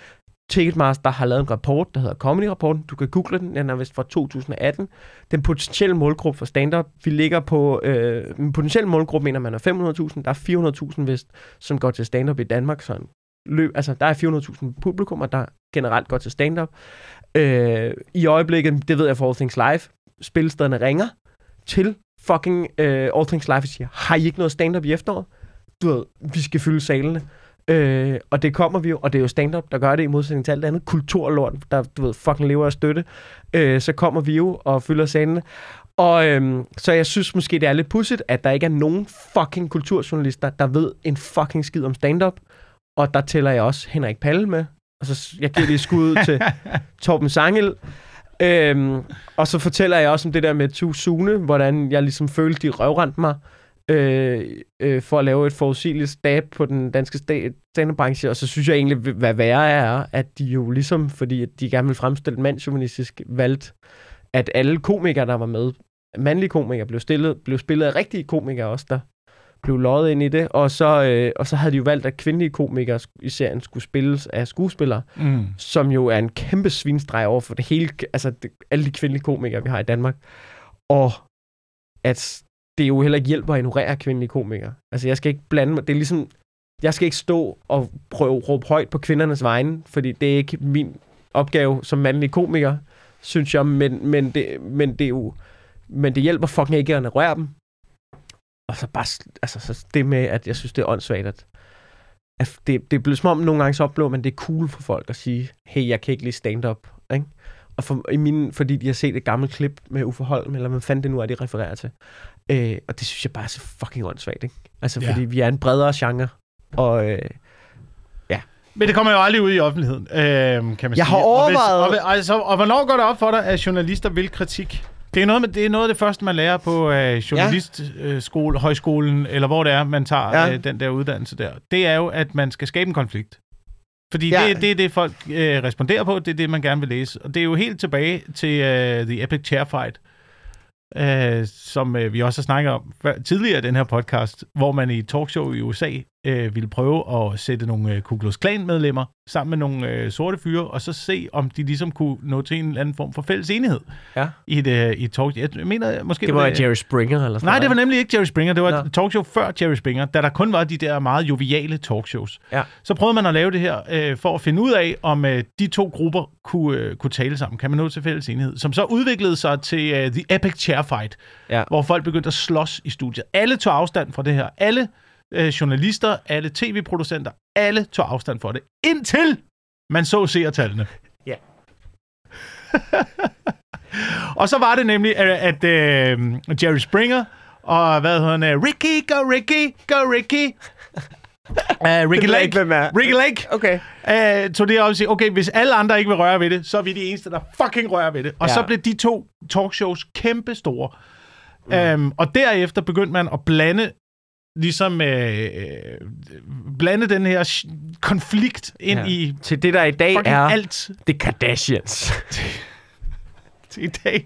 Ticketmaster har lavet en rapport, der hedder Comedy-rapporten. Du kan google den. Den er vist fra 2018. Den potentielle målgruppe for stand-up, vi ligger på... Øh, en potentiel målgruppe mener man er 500.000. Der er 400.000 vist, som går til stand-up i Danmark. Sådan. løb, altså, der er 400.000 publikummer, der generelt går til stand-up. Øh, I øjeblikket, det ved jeg for All Things Live, spilstederne ringer til fucking øh, All Things Live og siger, har I ikke noget stand-up i efteråret? Du ved, vi skal fylde salene. Øh, og det kommer vi jo, og det er jo stand-up, der gør det i modsætning til alt andet. Kulturlort, der du ved, fucking lever af støtte. Øh, så kommer vi jo og fylder salene. Og øhm, så jeg synes måske, det er lidt pudsigt, at der ikke er nogen fucking kulturjournalister, der ved en fucking skid om stand-up. Og der tæller jeg også Henrik Palle med. Og så jeg giver lige skud til Torben Sangel. Øhm, og så fortæller jeg også om det der med Tu Sune, hvordan jeg ligesom følte, de røvrendte mig øh, øh, for at lave et forudsigeligt stab på den danske stand Og så synes jeg egentlig, hvad værre er, at de jo ligesom, fordi at de gerne vil fremstille mandsjuvenistisk, valgt, at alle komikere, der var med, mandlige komikere, blev, stillet, blev spillet af rigtige komikere også, der blev løjet ind i det, og så, øh, og så havde de jo valgt, at kvindelige komikere i serien skulle spilles af skuespillere, mm. som jo er en kæmpe svinstreg over for det hele, altså det, alle de kvindelige komikere, vi har i Danmark. Og at det jo heller ikke hjælp at ignorere kvindelige komikere. Altså jeg skal ikke blande mig, det er ligesom, jeg skal ikke stå og prøve at råbe højt på kvindernes vegne, fordi det er ikke min opgave som mandlig komiker, synes jeg, men, men, det, men det er jo, men det hjælper fucking ikke at ignorere dem. Og så bare, altså, så det med, at jeg synes, det er åndssvagt, at, at det, det er blevet som om, nogle gange så oplever man, det er cool for folk at sige, hey, jeg kan ikke lide stand-up, ikke? Og for, i min, fordi de har set et gammelt klip med Uffe Holm, eller hvad fanden det nu er, de refererer til. Øh, og det synes jeg bare er så fucking åndssvagt, ikke? Altså, ja. fordi vi er en bredere genre, og... Øh, ja. Men det kommer jo aldrig ud i offentligheden, øh, kan man jeg sige. har overvejet... Og, hvis, og, altså, og hvornår går det op for dig, at journalister vil kritik? Det er, noget, med, det er noget af det første, man lærer på øh, journalistskole, ja. højskolen, eller hvor det er, man tager ja. øh, den der uddannelse der. Det er jo, at man skal skabe en konflikt. Fordi ja. det, det er det, folk øh, responderer på, det er det, man gerne vil læse. Og det er jo helt tilbage til øh, The Epic Chair Fight, øh, som øh, vi også har snakket om før, tidligere i den her podcast, hvor man i talkshow i USA øh, ville prøve at sætte nogle øh, Ku Klux Klan-medlemmer sammen med nogle øh, sorte fyre, og så se, om de ligesom kunne nå til en eller anden form for fælles enighed ja. i et, øh, i et talk. Jeg mener, måske det var, det, Jerry Springer eller sådan Nej, det var nemlig ikke Jerry Springer. Det var Nå. et talkshow før Jerry Springer, da der kun var de der meget joviale talkshows. Ja. Så prøvede man at lave det her øh, for at finde ud af, om øh, de to grupper kunne, øh, kunne tale sammen. Kan man nå til fælles enighed? Som så udviklede sig til øh, The Epic Chair Fight, ja. hvor folk begyndte at slås i studiet. Alle tog afstand fra det her. Alle øh, journalister, alle tv-producenter, alle tog afstand for det. Indtil man så seertallene. Ja. og så var det nemlig, at, at uh, Jerry Springer og hvad hedder han? Uh, Ricky, go Ricky, go Ricky. Uh, Ricky Lake. Ikke. Ricky Lake. Okay. Uh, tog det op og sige, okay, hvis alle andre ikke vil røre ved det, så er vi de eneste, der fucking rører ved det. Og ja. så blev de to talkshows kæmpe store. Mm. Um, og derefter begyndte man at blande ligesom øh, blande den her konflikt ind ja. i... Til det, der i dag er alt. The Kardashians. i dag.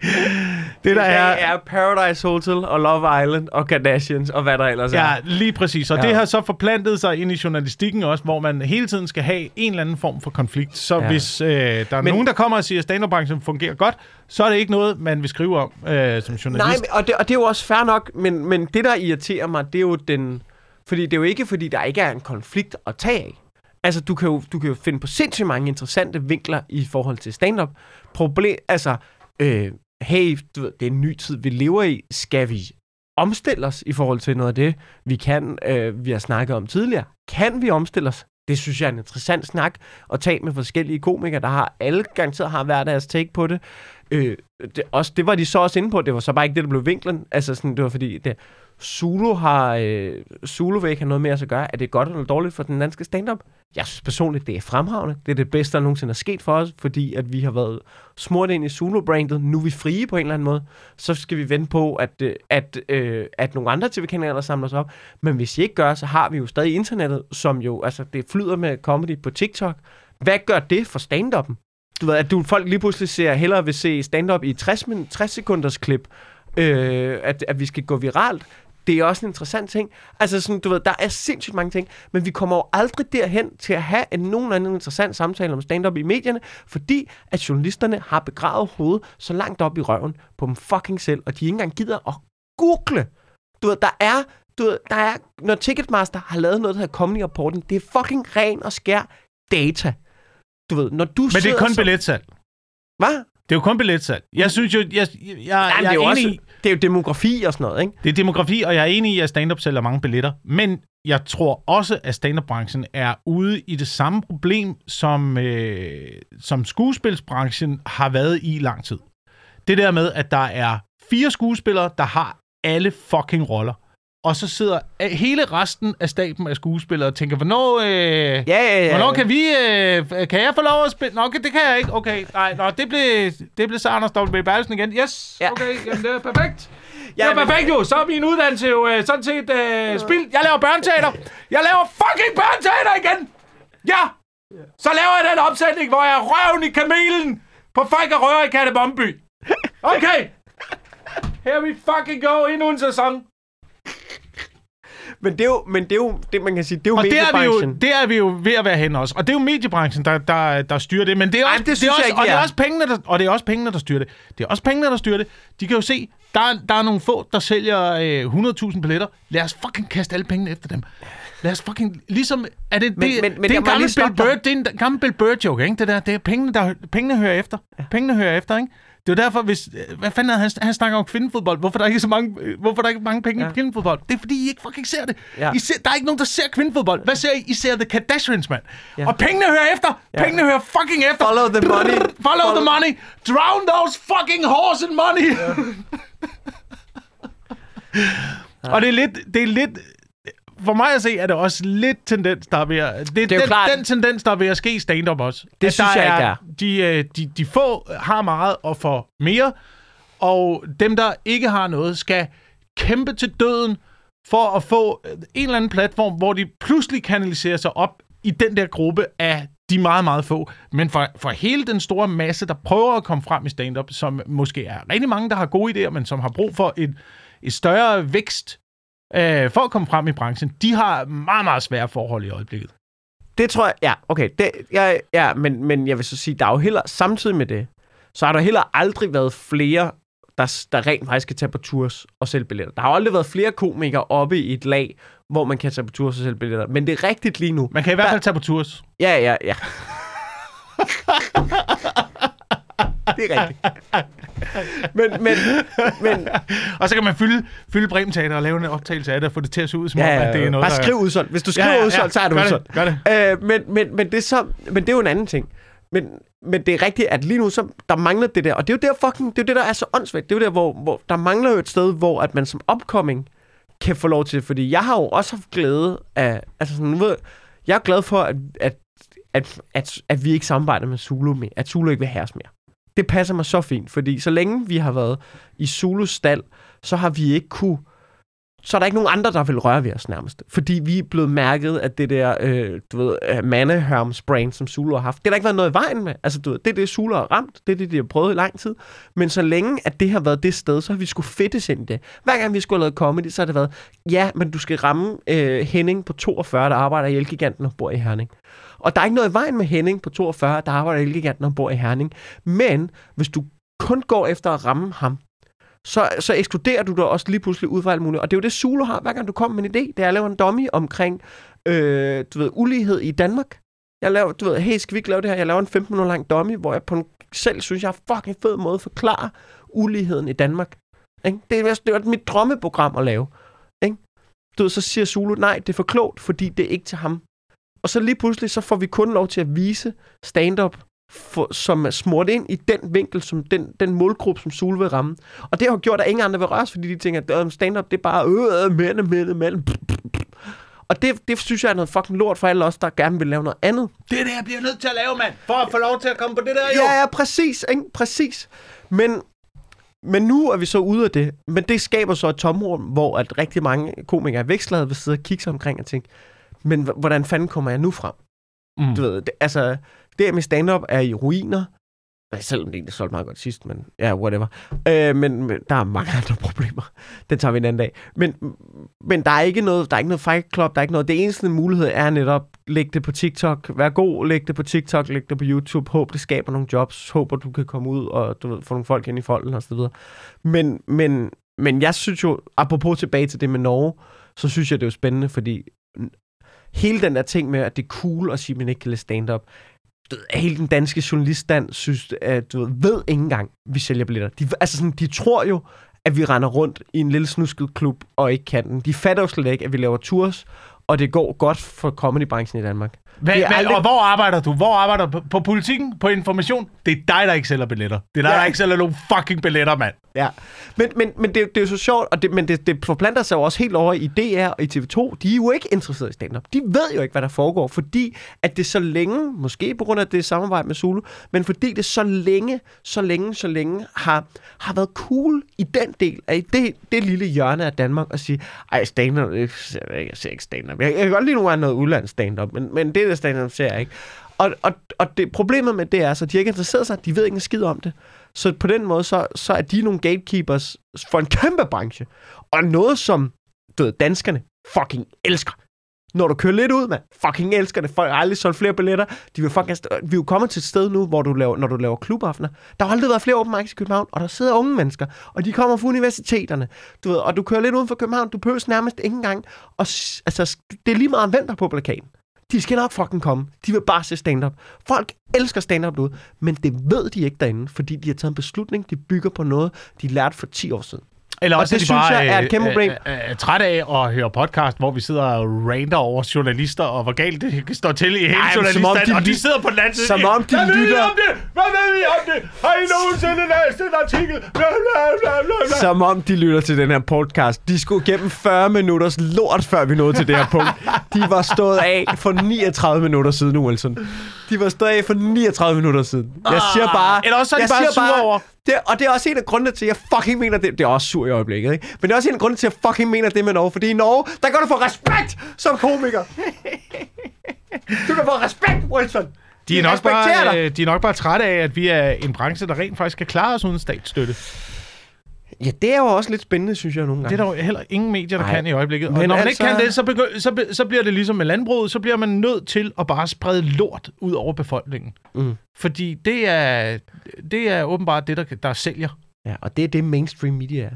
Det, der er, er Paradise Hotel og Love Island og Kardashians og hvad der ellers ja, er. Ja, lige præcis. Og ja. det har så forplantet sig ind i journalistikken også, hvor man hele tiden skal have en eller anden form for konflikt. Så ja. hvis øh, der er Men, nogen, der kommer og siger, at stand fungerer godt, så er det ikke noget, man vil skrive om øh, som journalist. Nej, og det, og det er jo også fair nok, men, men det, der irriterer mig, det er jo den... Fordi det er jo ikke, fordi der ikke er en konflikt at tage af. Altså, du kan jo, du kan jo finde på sindssygt mange interessante vinkler i forhold til stand-up. Problem, altså, øh, hey, du ved, det er en ny tid, vi lever i. Skal vi omstille os i forhold til noget af det, vi kan, øh, vi har snakket om tidligere? Kan vi omstille os? Det synes jeg er en interessant snak at tage med forskellige komikere, der har alle garanteret har hver deres take på det. Øh, det, også, det var de så også inde på, det var så bare ikke det, der blev vinklen. Altså sådan, det var fordi, det, Zulu har, øh, Zulu vil ikke have noget med at gøre. Er det godt eller dårligt for den danske stand-up? Jeg synes personligt, det er fremragende. Det er det bedste, der nogensinde er sket for os, fordi at vi har været smurt ind i Zulu-brandet. Nu er vi frie på en eller anden måde. Så skal vi vente på, at, øh, at, øh, at nogle andre tv-kanaler samler sig op. Men hvis I ikke gør, så har vi jo stadig internettet, som jo, altså det flyder med comedy på TikTok. Hvad gør det for stand-up'en? Du ved, at du, folk lige pludselig ser, hellere vil se stand-up i 60, 60 sekunders klip, øh, at, at vi skal gå viralt det er også en interessant ting. Altså sådan, du ved, der er sindssygt mange ting, men vi kommer jo aldrig derhen til at have en nogenlunde interessant samtale om stand-up i medierne, fordi at journalisterne har begravet hovedet så langt op i røven på dem fucking selv, og de ikke engang gider at google. Du ved, der er, du ved, der er, når Ticketmaster har lavet noget, der hedder Comedy Reporting, det er fucking ren og skær data. du ved, når du Men det er kun som- billetsalg. Hvad? Det er jo kun billetsalg. Jeg synes jo, jeg, jeg, jeg, Jamen, jeg er er enig også, i, det er jo demografi og sådan noget, ikke? det er demografi, og jeg er enig i, at stand-up sælger mange billetter. Men jeg tror også, at stand-up-branchen er ude i det samme problem, som, øh, som skuespilsbranchen har været i lang tid. Det der med, at der er fire skuespillere, der har alle fucking roller. Og så sidder hele resten af staben af skuespillere og tænker, hvornår, øh, Ja, ja, ja. hvornår kan vi, øh, kan jeg få lov at spille? Nå, okay, det kan jeg ikke. Okay, nej, nå, det blev, det blev så Anders W. Bertelsen igen. Yes, Ja. okay, jamen det er perfekt. Ja, Ja, men- perfekt jo. Så er min uddannelse jo øh, sådan set øh, spildt. Jeg laver børneteater. Jeg laver fucking børneteater igen. Ja. Så laver jeg den opsætning, hvor jeg er røven i kamelen på folk og rører i Kattebomby. Okay. Here we fucking go. Endnu en sæson. Men det er jo, men det er jo, det man kan sige, det er jo Og det er, vi jo, mediebranchen. det er vi jo ved at være hen også. Og det er jo mediebranchen, der, der, der styrer det. Men det er Ej, også, det det er også, ikke, og, det er er. også pengene, der, og det er også pengene, der styrer det. Det er også pengene, der styrer det. De kan jo se, der er, der er nogle få, der sælger øh, 100.000 billetter. Lad os fucking kaste alle pengene efter dem. Lad os fucking... Ligesom... Er det, Men- det, men- men det er en gammel Bill Bird, det er en gammel Bill Bird joke, ikke? Det der, det er pengene, der, pengene hører efter. Ja. Pengene hører efter, ikke? Det er derfor, hvis... øh, Hvad fanden er han, han snakker om kvindefodbold? Hvorfor er der ikke så mange, øh, hvorfor er der ikke mange penge ja. Ja. i kvindefodbold? Det er fordi, I ikke fucking ser det. Ja. I ser, der er ikke nogen, der ser kvindefodbold. Hvad ser I? I ser The Kardashians, mand. Ja. Og pengene hører efter. Ja. Pengene hører fucking efter. Follow the money. Follow, Follow the money. Drown those fucking horse in money. Ja. Og det er lidt... Det er lidt for mig at se, er det også lidt tendens, der er ved at... Det, det er den, klart- den tendens, der er ved at ske i stand-up også. Det At synes der jeg ikke er. De, øh, de, de få har meget og får mere, og dem, der ikke har noget, skal kæmpe til døden for at få en eller anden platform, hvor de pludselig kanaliserer sig op i den der gruppe af de meget, meget få. Men for, for hele den store masse, der prøver at komme frem i stand-up, som måske er rigtig mange, der har gode idéer, men som har brug for et, et større vækst øh, for at komme frem i branchen, de har meget, meget svære forhold i øjeblikket. Det tror jeg, ja, okay. Det, ja, ja men, men jeg vil så sige, der er jo heller, samtidig med det, så har der heller aldrig været flere, der, der rent faktisk kan tage på tours og sælge billetter. Der har aldrig været flere komikere oppe i et lag, hvor man kan tage på tours og sælge billetter. Men det er rigtigt lige nu. Man kan i hvert Der- fald tage på tours. Ja, ja, ja. det er rigtigt. Men, men, men Og så kan man fylde, fylde Bremen Teater og lave en optagelse af det og få det til at se ud, som ja, om, at det er noget, bare der... skriv udsolgt. Hvis du skriver Ja, ja, ja. udsolgt, så er det Gør det, udsolgt. gør det. Øh, men, men, men, det er så, men det er jo en anden ting. Men, men det er rigtigt, at lige nu, så, der mangler det der. Og det er jo der, fucking, det er det, der er så åndssvagt. Det er jo der, hvor, hvor der mangler jo et sted, hvor at man som upcoming kan få lov til. Fordi jeg har jo også haft glæde af... Altså sådan, ved, jeg er glad for, at, at, at, at, at vi ikke samarbejder med Zulu mere. At Zulu ikke vil have os mere. Det passer mig så fint, fordi så længe vi har været i Zulus stald, så har vi ikke kunne så er der ikke nogen andre, der vil røre ved os nærmest. Fordi vi er blevet mærket af det der, øh, du ved, uh, mandehørms brain, som Zulu har haft. Det har der ikke været noget i vejen med. Altså, du ved, det er det, Zulu har ramt. Det er det, de har prøvet i lang tid. Men så længe, at det har været det sted, så har vi skulle fedtes ind i det. Hver gang vi skulle have lavet comedy, så har det været, ja, men du skal ramme øh, Henning på 42, der arbejder i Elgiganten og bor i Herning. Og der er ikke noget i vejen med Henning på 42, der arbejder i når han bor i Herning. Men hvis du kun går efter at ramme ham, så, så ekskluderer du dig også lige pludselig ud fra alt muligt. Og det er jo det, Zulu har, hver gang du kommer med en idé. Det er at lave en dummy omkring, øh, du ved, ulighed i Danmark. Jeg laver, du ved, hey, skal vi ikke lave det her? Jeg laver en 15 minutter lang dummy, hvor jeg på en, selv synes, jeg har fucking fed måde at forklare uligheden i Danmark. Ikke? Det, er, det er mit drømmeprogram at lave. Ikke? Du ved, så siger Zulu, nej, det er for klogt, fordi det er ikke til ham. Og så lige pludselig, så får vi kun lov til at vise stand-up, for, som er smurt ind i den vinkel, som den, den målgruppe, som Zulu vil ramme. Og det har jo gjort, at ingen andre vil røres, fordi de tænker, at stand-up, det er bare øh, mænd, mænd, mænd. Og det, det synes jeg er noget fucking lort for alle os, der gerne vil lave noget andet. Det er det, jeg bliver nødt til at lave, mand. For at få lov til at komme på det der, jo. Ja, ja, præcis, ikke? præcis. Men, men nu er vi så ude af det. Men det skaber så et tomrum, hvor at rigtig mange komikere er vækslade ved sidde og kigge sig omkring og tænke, men hvordan fanden kommer jeg nu frem? Mm. Du ved, det, altså, det med stand-up er i ruiner. Selvom det egentlig solgte meget godt sidst, men ja, whatever. Øh, men, men der er mange andre problemer. Den tager vi en anden dag. Men, men der er ikke noget, der er ikke noget fight club, der er ikke noget. Det eneste mulighed er netop, læg det på TikTok, vær god, læg det på TikTok, læg det på YouTube, håb det skaber nogle jobs, håber du kan komme ud og du ved, få nogle folk ind i folden og så videre. Men, men, men jeg synes jo, apropos tilbage til det med Norge, så synes jeg, det er jo spændende, fordi hele den der ting med, at det er cool at sige, at man ikke kan lide stand-up, du ved, hele den danske journaliststand synes, at du ved, ved ikke engang, vi sælger billetter. De, altså sådan, de tror jo, at vi render rundt i en lille snusket klub og ikke kan den. De fatter jo slet ikke, at vi laver tours, og det går godt for comedybranchen i Danmark. Hvad, Det er hvad, aldrig- Og hvor arbejder du? Hvor arbejder du? På, på politikken? På information? Det er dig, der ikke sælger billetter. Det er dig, Ja. der ikke sælger nogen fucking billetter, mand. Ja, men, men, men det, det er jo så sjovt, og det, men det, det forplanter sig jo også helt over i DR og i TV2. De er jo ikke interesseret i stand-up. De ved jo ikke, hvad der foregår, fordi at det så længe, måske på grund af det samarbejde med Zulu, men fordi det så længe, så længe, så længe har, har været cool i den del af det, det lille hjørne af Danmark at sige, ej, stand-up, jeg ser ikke stand-up. Jeg, jeg kan godt lide nogle gange noget udlands stand-up, men, men det der stand-up serier, ikke. Og, og, og det, problemet med det er, så de har ikke interesseret sig, de ved ikke en skid om det. Så på den måde, så, så er de nogle gatekeepers for en kæmpe branche. Og noget, som du ved, danskerne fucking elsker. Når du kører lidt ud, man fucking elsker det. Folk har aldrig solgt flere billetter. De vil fucking, vi er jo kommet til et sted nu, hvor du laver, når du laver klubaftener. Der har aldrig været flere open mics i København, og der sidder unge mennesker, og de kommer fra universiteterne. Du ved, og du kører lidt uden for København, du behøver nærmest ikke engang. Og, altså, det er lige meget hvem der på plakaten. De skal nok fucking komme. De vil bare se stand-up. Folk elsker stand-up derude, men det ved de ikke derinde, fordi de har taget en beslutning, de bygger på noget, de lærte for 10 år siden. Eller Og også det de synes bare, jeg er et kæmpe øh, problem. øh, øh, træt af at høre podcast, hvor vi sidder og rander over journalister, og hvor galt det står til i hele journalisterne, de og de sidder på den anden side. som om de Hvad ved I lytter- om det? Hvad ved I om det? Har I nogensinde læst en artikel? Bla, bla, bla, bla, bla. Som om de lytter til den her podcast. De skulle gennem 40 minutters lort, før vi nåede til det her punkt. De var stået af for 39 minutter siden, Wilson. De var stået af for 39 minutter siden. Jeg siger bare... Ah, Eller også er de bare sure over- Det, og det er også en af grundene til, at jeg fucking mener det. Det er også sur i øjeblikket, ikke? Men det er også en af grundene til, at jeg fucking mener det med Norge. Fordi i Norge, der kan du få respekt som komiker. Du kan få respekt, Wilson. De er, nok bare, øh, de er nok bare trætte af, at vi er en branche, der rent faktisk kan klare os uden statsstøtte. Ja, det er jo også lidt spændende, synes jeg nogle gange. Det er der jo heller ingen medier, der Nej. kan i øjeblikket. Og Men når man altså- ikke kan det, så, begy- så, be- så bliver det ligesom med landbruget, så bliver man nødt til at bare sprede lort ud over befolkningen. Mm. Fordi det er, det er åbenbart det, der, der sælger. Ja, og det er det, mainstream media er.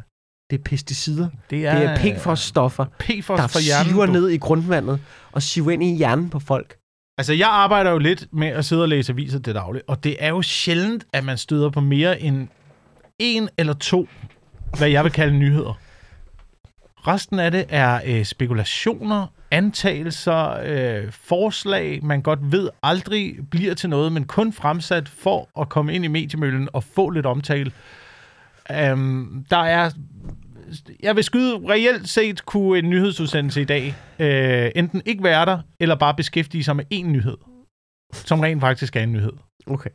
Det er pesticider. Det Det er PFOS-stoffer, PFOS der for siver ned i grundvandet og siver ind i hjernen på folk. Altså, jeg arbejder jo lidt med at sidde og læse aviser det dagligt, og det er jo sjældent, at man støder på mere end en eller to, hvad jeg vil kalde nyheder. Resten af det er øh, spekulationer, antagelser, øh, forslag, man godt ved aldrig bliver til noget, men kun fremsat for at komme ind i mediemøllen og få lidt omtale. Um, der er jeg vil skyde, reelt set kunne en nyhedsudsendelse i dag øh, enten ikke være der, eller bare beskæftige sig med én nyhed, som rent faktisk er en nyhed. Okay.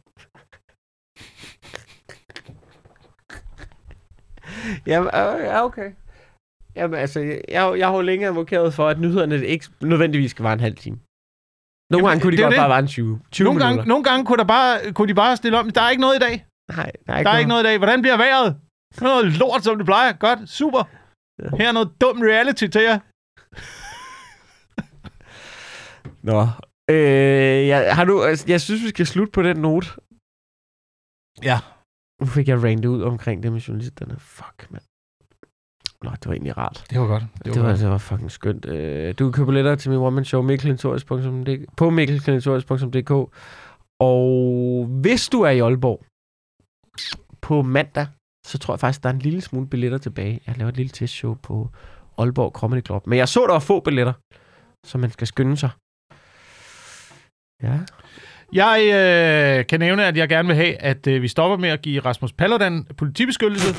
Jamen, øh, ja, okay. Jamen, altså, jeg, jeg har jo længe advokeret for, at nyhederne ikke nødvendigvis skal være en halv time. Nogle Jamen, gange kunne de det godt det. bare være en 20, 20 Nogle minutter. gange, nogle gange kunne, der bare, kunne de bare stille om, der er ikke noget i dag. Nej, der er Der er ikke noget i dag. Hvordan bliver vejret? Det noget lort, som det plejer. Godt, super. Her er noget dum reality til jer. Nå. Øh, jeg, har du, altså, jeg synes, vi skal slutte på den note. Ja. Nu fik jeg randet ud omkring det med journalisterne. Fuck, mand. Nå, det var egentlig rart. Det var godt. Det var, det var fucking skønt. Øh, du kan købe billetter til min one-man show på mikkelintorius.dk Og hvis du er i Aalborg på mandag, så tror jeg faktisk, der er en lille smule billetter tilbage. Jeg laver et lille testshow på Aalborg Comedy Club. Men jeg så, der var få billetter, så man skal skynde sig. Ja. Jeg øh, kan nævne, at jeg gerne vil have, at øh, vi stopper med at give Rasmus Paludan politibeskyttelse.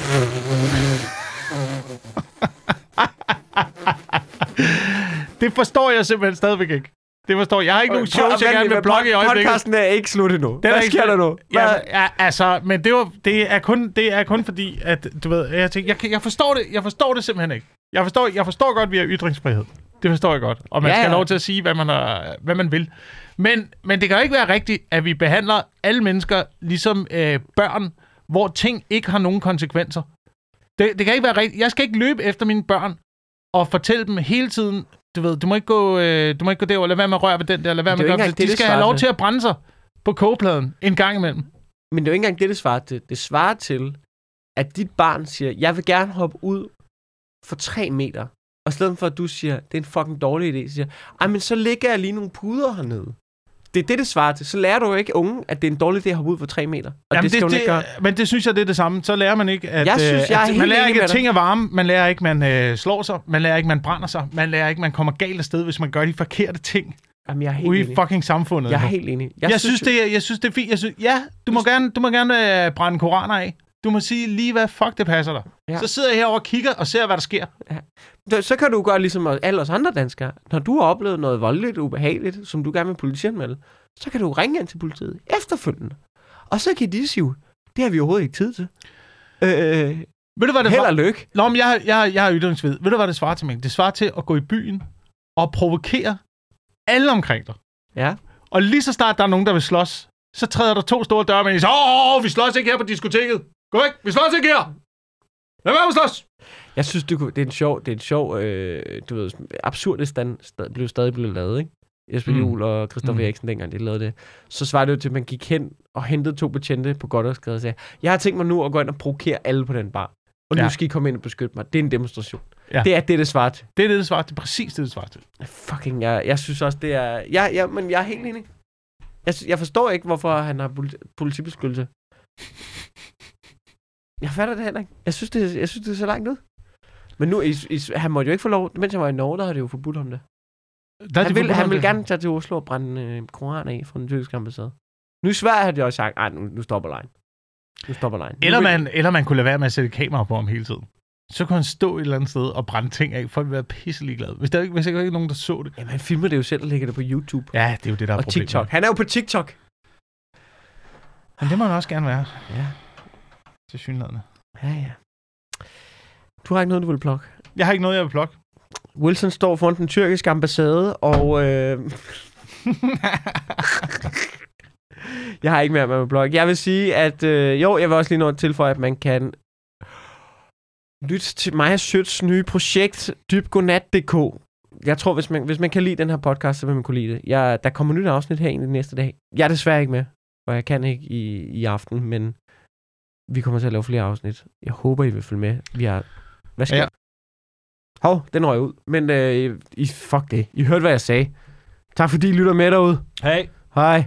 det forstår jeg simpelthen stadigvæk ikke. Det forstår jeg. Jeg har ikke nogen shows, jeg gerne vil blogge i øjeblikket. Podcasten er ikke slut endnu. Den Hvad sker der nu? Hvad? Ja, ja, altså, men det, var, det, er kun, det er kun fordi, at du ved, jeg, tænker, jeg, jeg, forstår det, jeg forstår det simpelthen ikke. Jeg forstår, jeg forstår godt, at vi har ytringsfrihed. Det forstår jeg godt. Og man Ja, ja, skal have lov til at sige, hvad man, har, hvad man vil. Men, men det kan jo ikke være rigtigt, at vi behandler alle mennesker ligesom øh, børn, hvor ting ikke har nogen konsekvenser. Det, det kan ikke være rigtigt. Jeg skal ikke løbe efter mine børn og fortælle dem hele tiden, du ved, du må ikke gå, øh, du må ikke gå derover, lad være med at røre ved den der, lad være med at gøre det. De det skal have lov til. at brænde sig på kogepladen en gang imellem. Men det er jo ikke engang det, det svarer til. Det svarer til, at dit barn siger, jeg vil gerne hoppe ud for tre meter. Og i stedet for, at du siger, det er en fucking dårlig idé, siger ej, men så ligger jeg lige nogle puder hernede. Det er det, det svarer til. Så lærer du jo ikke unge, at det er en dårlig idé at hoppe ud for 3 meter. Og Jamen, det skal det, ikke gøre. Men det synes jeg, det er det samme. Så lærer man ikke, at, Jeg synes, øh, jeg er at man lærer ikke, at ting er varme. Man lærer ikke, man øh, slår sig. Man lærer ikke, man brænder sig. Man lærer ikke, man kommer galt afsted, hvis man gør de forkerte ting Jamen, jeg er helt ude i enig. fucking samfundet. Jeg er helt enig. Jeg, jeg, synes, det er, jeg synes, det er fint. Jeg synes, ja, du må gerne, du må gerne øh, brænde koraner af. Du må sige lige, hvad fuck det passer dig. Ja. Ja. Så sidder jeg herovre og kigger og ser, hvad der sker. Så- Så kan du gøre ligesom alle os andre danskere. Når du har oplevet noget voldeligt og ubehageligt, som du gerne vil politianmelde, så kan du ringe ind til politiet efterfølgende. Og så kan de sige, det har vi overhovedet ikke tid til. Øh, Ved du, hvad det held og lykke. Nå, men jeg, jeg, jeg har ytringsved. Ved du, hvad det svarer til, mig? Det svarer til at gå i byen og provokere alle omkring dig. Ja. Og lige så snart der er nogen, der vil slås, så træder der to store dørmænd. Så, åh, åh, vi slås ikke her på diskoteket. Gå væk, vi slås ikke her. Lad være med at slås. Jeg synes, det, kunne, det er en sjov, det er en sjov øh, du ved, absurde stand, stad, blev stadig blevet lavet, ikke? Jesper Mm. Juhl og Christoffer Mm. Eriksen, dengang de lavede det. Så svarede det jo til, at man gik hen og hentede to betjente på godt og sagde, jeg har tænkt mig nu at gå ind og provokere alle på den bar. Og nu Ja. skal I komme ind og beskytte mig. Det er en demonstration. Ja. Det er det, det svarer til. Det er det, det svarer til. Præcis det, det svarer til. Fucking, jeg, jeg synes også, det er... Ja, ja, men jeg er helt enig. Jeg, jeg forstår ikke, hvorfor han har politi- politibeskyttelse. Jeg fatter det heller ikke. Jeg synes, det, jeg synes, det er så langt ud. Men nu, i, i, han måtte jo ikke få lov, mens han var i Norge, der havde det jo forbudt om det. Der er Han vil, han vil gerne tage til Oslo og brænde øh, koran af fra den tyrkiske ambassade. Nu i Sverige har de også sagt, nej, nu, nu stopper lejen. Nu stopper lejen. Eller vil- man, eller man kunne lade være med at sætte kamera på ham hele tiden. Så kunne han stå et eller andet sted og brænde ting af. Folk ville være pisselig glade. Hvis der, ikke, hvis der ikke var nogen, der så det. Jamen, han filmer det jo selv og lægger det på YouTube. Ja, det er jo det, der er og problemet. TikTok. Han er jo på TikTok. Men det må han også gerne være. Ja, Til synligheden. ja, ja. Du har ikke noget, du vil plukke? Jeg har ikke noget, jeg vil plukke. Wilson står foran den tyrkiske ambassade, og... Øh... jeg har ikke mere med blog. Jeg vil sige, at... Øh, jo, jeg vil også lige nå at tilføje, at man kan lytte til og Søds nye projekt, dybgodnat.dk. Jeg tror, hvis man, hvis man kan lide den her podcast, så vil man kunne lide det. Jeg, der kommer nyt afsnit her egentlig næste dag. Jeg er desværre ikke med, for jeg kan ikke i, i aften, men vi kommer til at lave flere afsnit. Jeg håber, I vil følge med. Vi har... Hvad sker Ja. Hov, den røg ud. Men øh, I, fuck det. I hørte, hvad jeg sagde. Tak fordi I lytter med derude. Hej. Hej.